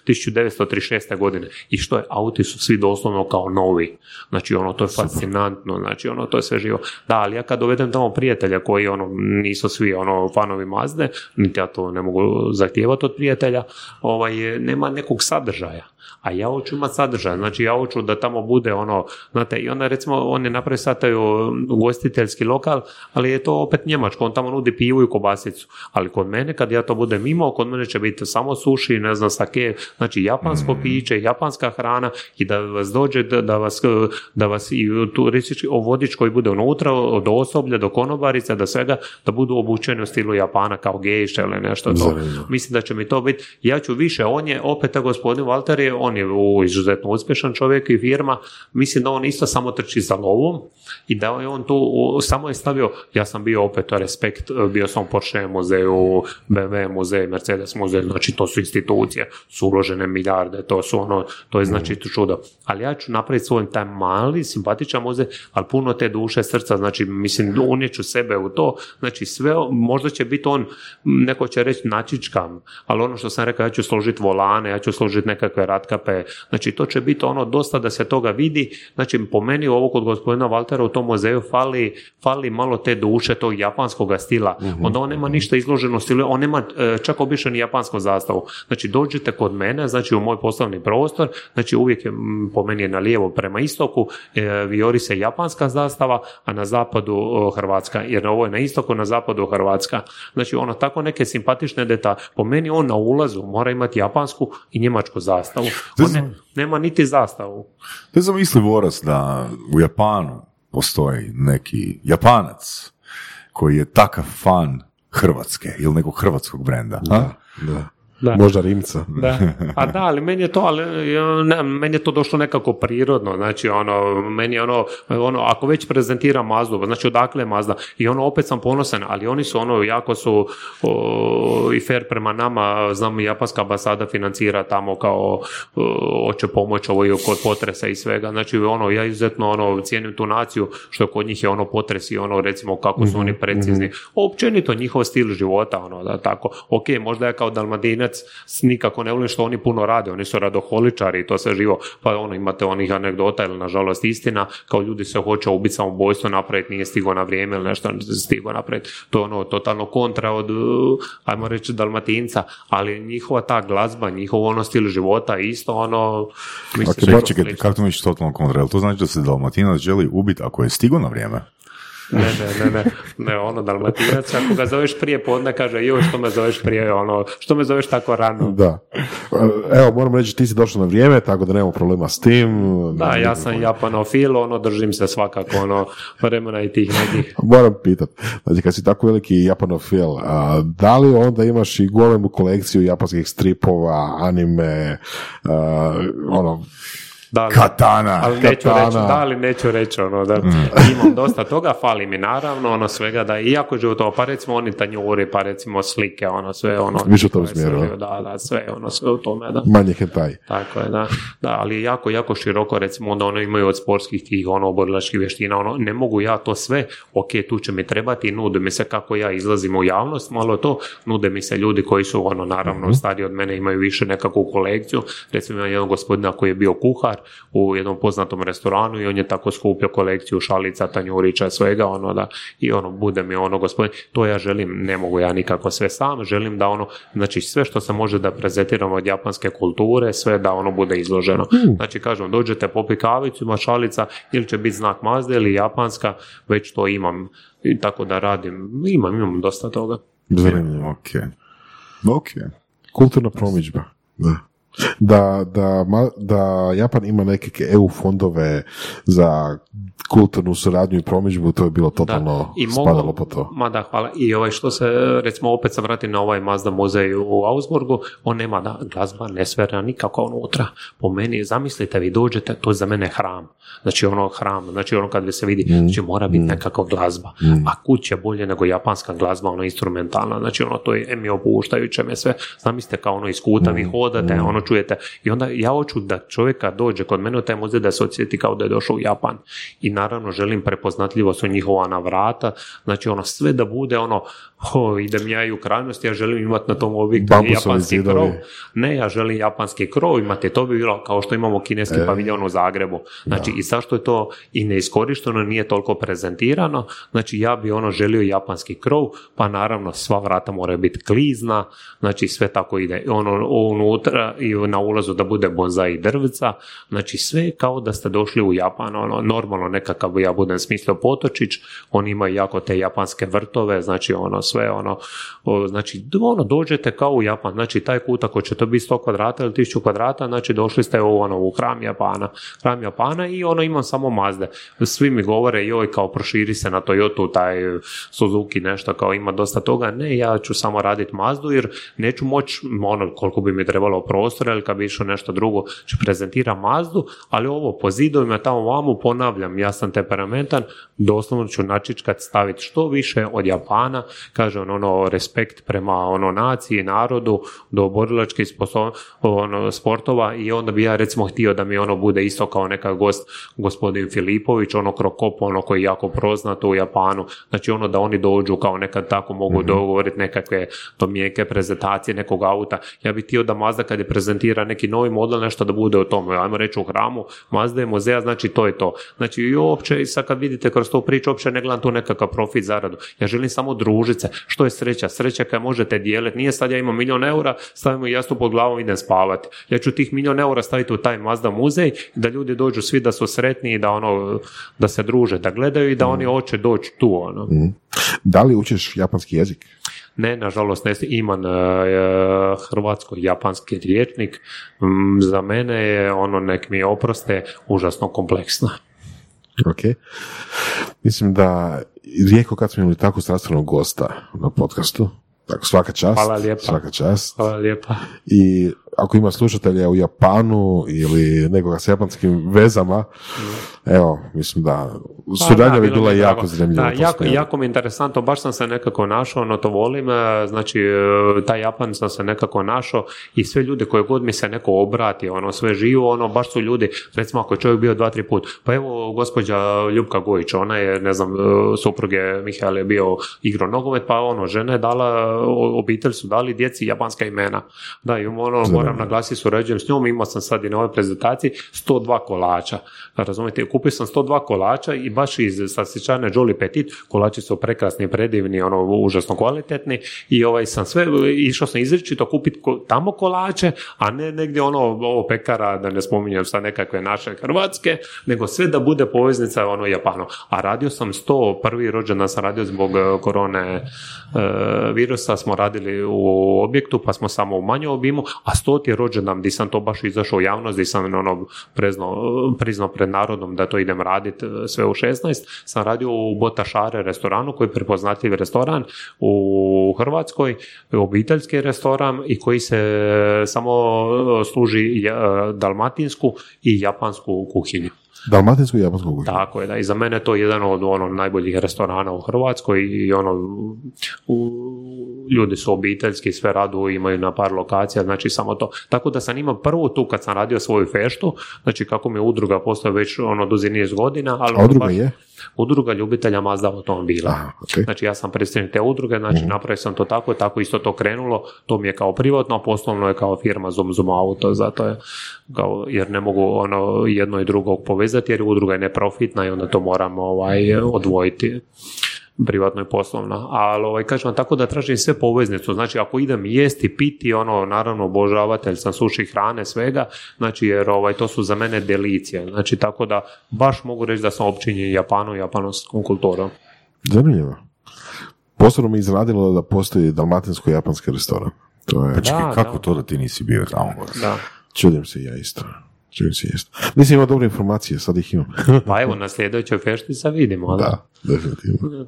1936. godine i što je, auti su svi doslovno kao novi, znači ono to je fascinantno, znači ono to je sve živo. Da, ali ja kad dovedem tamo prijatelja koji ono nisu svi ono fanovi Mazde, niti ja to ne mogu zahtijevati od prijatelja, ovaj, nema nekog sadržaja. A ja hoću imati sadržaj, znači ja hoću da tamo bude ono, znate, i onda recimo on je napravio sad taj um, ugostiteljski lokal, ali je to opet njemačko, on tamo nudi pivu i kobasicu. Ali kod mene, kad ja to budem imao, kod mene će biti samo suši, ne znam, sake, znači japansko piće, japanska hrana i da vas dođe, da, vas, da vas i turistički vodič koji bude unutra, od osoblja do konobarica, da svega, da budu obučeni u stilu Japana kao gejše ili nešto to. Mislim da će mi to biti, ja ću više, on je, opet gospodin Walter je, on je u izuzetno uspješan čovjek i firma, mislim da on isto samo trči za lovom i da je on tu, samo je stavio, ja sam bio opet to respekt, bio sam u Porsche muzeju, BMW muzej, Mercedes muzej, znači to su institucije, su uložene milijarde, to su ono, to je znači to čudo. Ali ja ću napraviti svoj taj mali, simpatičan muzej, ali puno te duše, srca, znači mislim, unijeću sebe u to, znači sve, možda će biti on, neko će reći načičkam, ali ono što sam rekao, ja ću složiti volane, ja ću složiti nekakve ratkape, znači to će biti ono dosta da se toga vidi, znači po meni ovo kod gospodina Valtera u tom muzeju fali, fali malo te duše, tog japanskog stila, onda on nema ništa izloženo stilu, on nema e, čak obično ni japansku zastavu, znači dođete kod mene, znači u moj poslovni prostor, znači uvijek je, po meni je na lijevo prema istoku, e, vijori se japanska zastava, a na zapadu o, Hrvatska, jer ovo je na istoku, na zapadu Hrvatska. Znači ono tako neke simpatične detalje. Po meni on na ulazu mora imati japansku i njemačku zastavu. On ne- nema niti zastavu. To je zamisli Voras da u Japanu postoji neki Japanac koji je takav fan Hrvatske ili nekog hrvatskog brenda. a? Da. Da. Možda Rimca. Da, a da, ali meni je to, ali, ne, meni je to došlo nekako prirodno, znači ono, meni je ono, ono, ako već prezentiram Mazdu, znači odakle je Mazda, i ono, opet sam ponosan, ali oni su ono, jako su o, i fair prema nama, znam, japanska ambasada financira tamo kao o, hoće pomoć ovo i kod potresa i svega, znači ono, ja izuzetno ono, cijenim tu naciju, što kod njih je ono potres i ono, recimo, kako su oni precizni, općenito njihov stil života, ono, da tako, ok, možda ja kao dalmatinac Japanac nikako ne volim što oni puno rade, oni su radoholičari i to sve živo, pa ono imate onih anegdota ili nažalost istina, kao ljudi se hoće ubiti samoubojstvo napraviti, nije stigo na vrijeme ili nešto stigo napraviti. To je ono totalno kontra od, uh, ajmo reći, dalmatinca, ali njihova ta glazba, njihov ono stil života isto ono, mislim, Ok, pa čekaj, kako to totalno kontra? To znači da se Dalmatinac želi ubiti ako je stigo na vrijeme? Ne, ne, ne, ne, ne, ono dalmatinac, ako ga zoveš prije podne, kaže, joj, što me zoveš prije, ono, što me zoveš tako rano? Da. Evo, moram reći, ti si došao na vrijeme, tako da nemamo problema s tim. Da, ja sam japanofil, ono, držim se svakako, ono, vremena i tih nekih. Moram pitat, znači kad si tako veliki japanofil, a, da li onda imaš i golemu kolekciju japanskih stripova, anime, a, ono, Da, ali- Katana. Ali neću Katana. reći, da, ali neću reći, ono, da imam dosta toga, fali mi naravno, ono, svega, da, iako životo, pa recimo oni tanjuri, pa recimo slike, ono, sve, ono. Više u tom smjeru, su- Da, da, sve, ono, sve u tome, da. manje hentai. Tako je, da. Da, ali jako, jako široko, recimo, onda ono imaju od sportskih tih, ono, borilačkih vještina, ono, ne mogu ja to sve, ok, tu će mi trebati, nude mi se kako ja izlazim u javnost, malo to, nude mi se ljudi koji su, ono, naravno, stariji od mene, imaju više nekakvu kolekciju, recimo, jednog gospodina koji je bio kuhar u jednom poznatom restoranu i on je tako skupio kolekciju šalica, tanjurića, svega, ono, da, i ono, bude mi ono, gospodin, to ja želim, ne mogu ja nikako sve sam, želim da ono, znači sve što se može da prezentiramo od japanske kulture, sve da ono bude izloženo. Znači, kažem, dođete popi kavicu, ima šalica, ili će biti znak Mazda ili japanska, već to imam, i tako da radim, imam, imam dosta toga. Zanimljivo. Ok. Ok. Kulturna promidžba. Da. Da, da, ma- da Japan ima neke EU fondove za kulturnu suradnju i promidžbu, to je bilo totalno I mogu- spadalo po to. Ma da, hvala. I ovaj što se, recimo, opet se vratim na ovaj Mazda muzej u Augsburgu, on nema da, glazba ne svera nikako unutra. Po meni, zamislite, vi dođete, to je za mene hram. Znači ono hram, znači ono kad vi se vidi, znači mora biti nekakva glazba. A kuća bolje nego japanska glazba, ono instrumentalna, znači ono to je emi opuštajuće me sve. Zamislite kao ono iz kuta vi hodate, ono čujete. I onda ja hoću da čovjek kad dođe kod mene u taj muzej da se osjeti kao da je došao u Japan. I naravno želim prepoznatljivost u njihova na vrata, znači ono sve da bude ono, o, idem ja i u krajnosti, ja želim imati na tom objektu japanski zidovi. krov. Ne, ja želim japanski krov imati, to bi bilo kao što imamo kineski E. paviljon u Zagrebu. Znači i zašto je to i neiskorišteno, nije toliko prezentirano, znači ja bi ono želio japanski krov, pa naravno sva vrata moraju biti klizna, znači sve tako ide. Ono unutra i na ulazu da bude bonsai drvca, znači sve kao da ste došli u Japan, ono normalno nekakav ja budem smislio potočić, oni imaju jako te japanske vrtove, znači ono sve ono, o, znači ono dođete kao u Japan, znači taj kut ako će to biti 100 kvadrata ili 1000 kvadrata, znači došli ste u ono u hram Japana, hram Japana i ono imam samo Mazde. Svi mi govore joj kao proširi se na Toyota taj Suzuki nešto kao ima dosta toga, ne ja ću samo raditi Mazdu jer neću moći ono koliko bi mi trebalo prostora ili kad bi išao nešto drugo ću prezentira Mazdu, ali ovo po zidovima tamo vamo ponavljam, ja sam temperamentan, doslovno ću načičkat staviti što više od Japana, kaže on, ono respekt prema ono naciji, narodu, do borilačkih ono, sportova i onda bi ja recimo htio da mi ono bude isto kao neka gost gospodin Filipović, ono Krokop, ono koji je jako poznat u Japanu, znači ono da oni dođu kao nekad tako mogu dogovoriti nekakve to mijeke prezentacije nekog auta. Ja bih htio da Mazda kad je prezentira neki novi model nešto da bude o tome. Ajmo reći u hramu, Mazda je muzeja, znači to je to. Znači i uopće, i sad kad vidite kroz tu priču, uopće ne gledam tu nekakav profit, zaradu. Ja želim samo družit se. Što je sreća? Sreća kad možete dijeliti. Nije sad ja imam milion eura, stavimo jastu pod glavom idem spavati. Ja ću tih milion eura staviti u taj Mazda muzej, da ljudi dođu svi da su sretni i da ono, da se druže, da gledaju i da oni hoće doći tu, ono. Da li učiš japanski jezik? Ne, nažalost, ne, imam e, hrvatsko-japanski riječnik. Za mene je ono, nek mi oproste, užasno kompleksno. Ok. Mislim da rijetko kad smo imali tako strastvenog gosta na podcastu. Tako, svaka čast. Hvala lijepa. Svaka čast. Hvala lijepa. I ako ima slušatelja u Japanu ili nekoga s japanskim vezama, evo, mislim da suradnja bi bila jako zanimljiva. Da, jako, jako mi je interesantno, baš sam se nekako našao, ono to volim, e, znači e, taj Japan sam se nekako našao i sve ljude koje god mi se neko obrati, ono sve živo, ono baš su ljudi, recimo ako je čovjek bio dva, tri put, pa evo gospođa Ljubka Gojić, ona je, ne znam, e, supruge Mihael je bio igro nogomet, pa ono, žena je dala, obitelj su dali djeci japanska imena. Da, i ono, moram naglasiti, surađujem s njom, imao sam sad i na ovoj prezentaciji 102 kolača. Razumijete, kupio sam 102 kolača i baš iz sasjećane Jolly Petit, kolači su prekrasni, predivni, ono, užasno kvalitetni i ovaj sam sve, išao sam izričito kupiti tamo kolače, a ne negdje ono, ovo pekara, da ne spominjem sad nekakve naše hrvatske, nego sve da bude poveznica ono Japano. A radio sam 100, prvi rođendan sam radio zbog e, korone e, virusa, smo radili u objektu, pa smo samo u manjem obimu, a stoti rođendan gdje sam to baš izašao u javnost, gdje sam ono prezno, priznao pred narodom da to idem raditi e, sve u 16, sam radio u Botašare restoranu koji je prepoznatljiv restoran u Hrvatskoj, obiteljski restoran i koji se samo e, služi dalmatinsku i japansku kuhinju. Dalmatinsku i japansku kuhinju. Tako je, da. I za mene je to jedan od ono najboljih restorana u Hrvatskoj i ono, u, ljudi su obiteljski, sve radu imaju na par lokacija, znači samo to. Tako da sam imao prvo tu kad sam radio svoju feštu, znači kako mi je udruga postoje već ono duzi niz godina, ali A ono udruga baš- je? Udruga ljubitelja Mazda automobila. Aha, ok. Znači ja sam predstavnik te udruge, znači napravio sam to tako, tako isto to krenulo, to mi je kao privatno, a poslovno je kao firma Zoom Zoom Auto, zato je kao, jer ne mogu ono jedno i drugo povezati, jer udruga je neprofitna i onda to moramo ovaj, odvojiti privatno i poslovno. Ali ovaj, kažem vam tako da tražim sve poveznicu. Znači ako idem jesti, piti, ono, naravno obožavatelj sam suši hrane, svega, znači jer ovaj, to su za mene delicije. Znači tako da baš mogu reći da sam općinjen Japanu i japanskom kulturom. Zanimljivo. Posebno mi je iznenadilo da postoji dalmatinsko-japanski restoran. To je, Čekaj, Da, kako da. to da ti nisi bio tamo? Da. čudim se ja isto. Se isto. Nisam imao dobre informacije, sad ih imam. Pa evo, na sljedećoj fešti se vidimo. Da. Da, definitivno.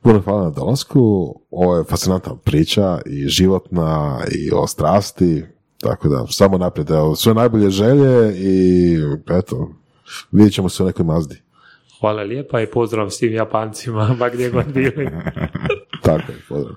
Puno hvala na dolasku. Ovo je fascinantna priča i životna i o strasti. Tako da, samo naprijed. Evo, sve najbolje želje i eto, vidjet ćemo se u nekoj mazdi. Hvala lijepa i pozdrav svim Japancima, ma gdje god bili. Tako je, pozdrav.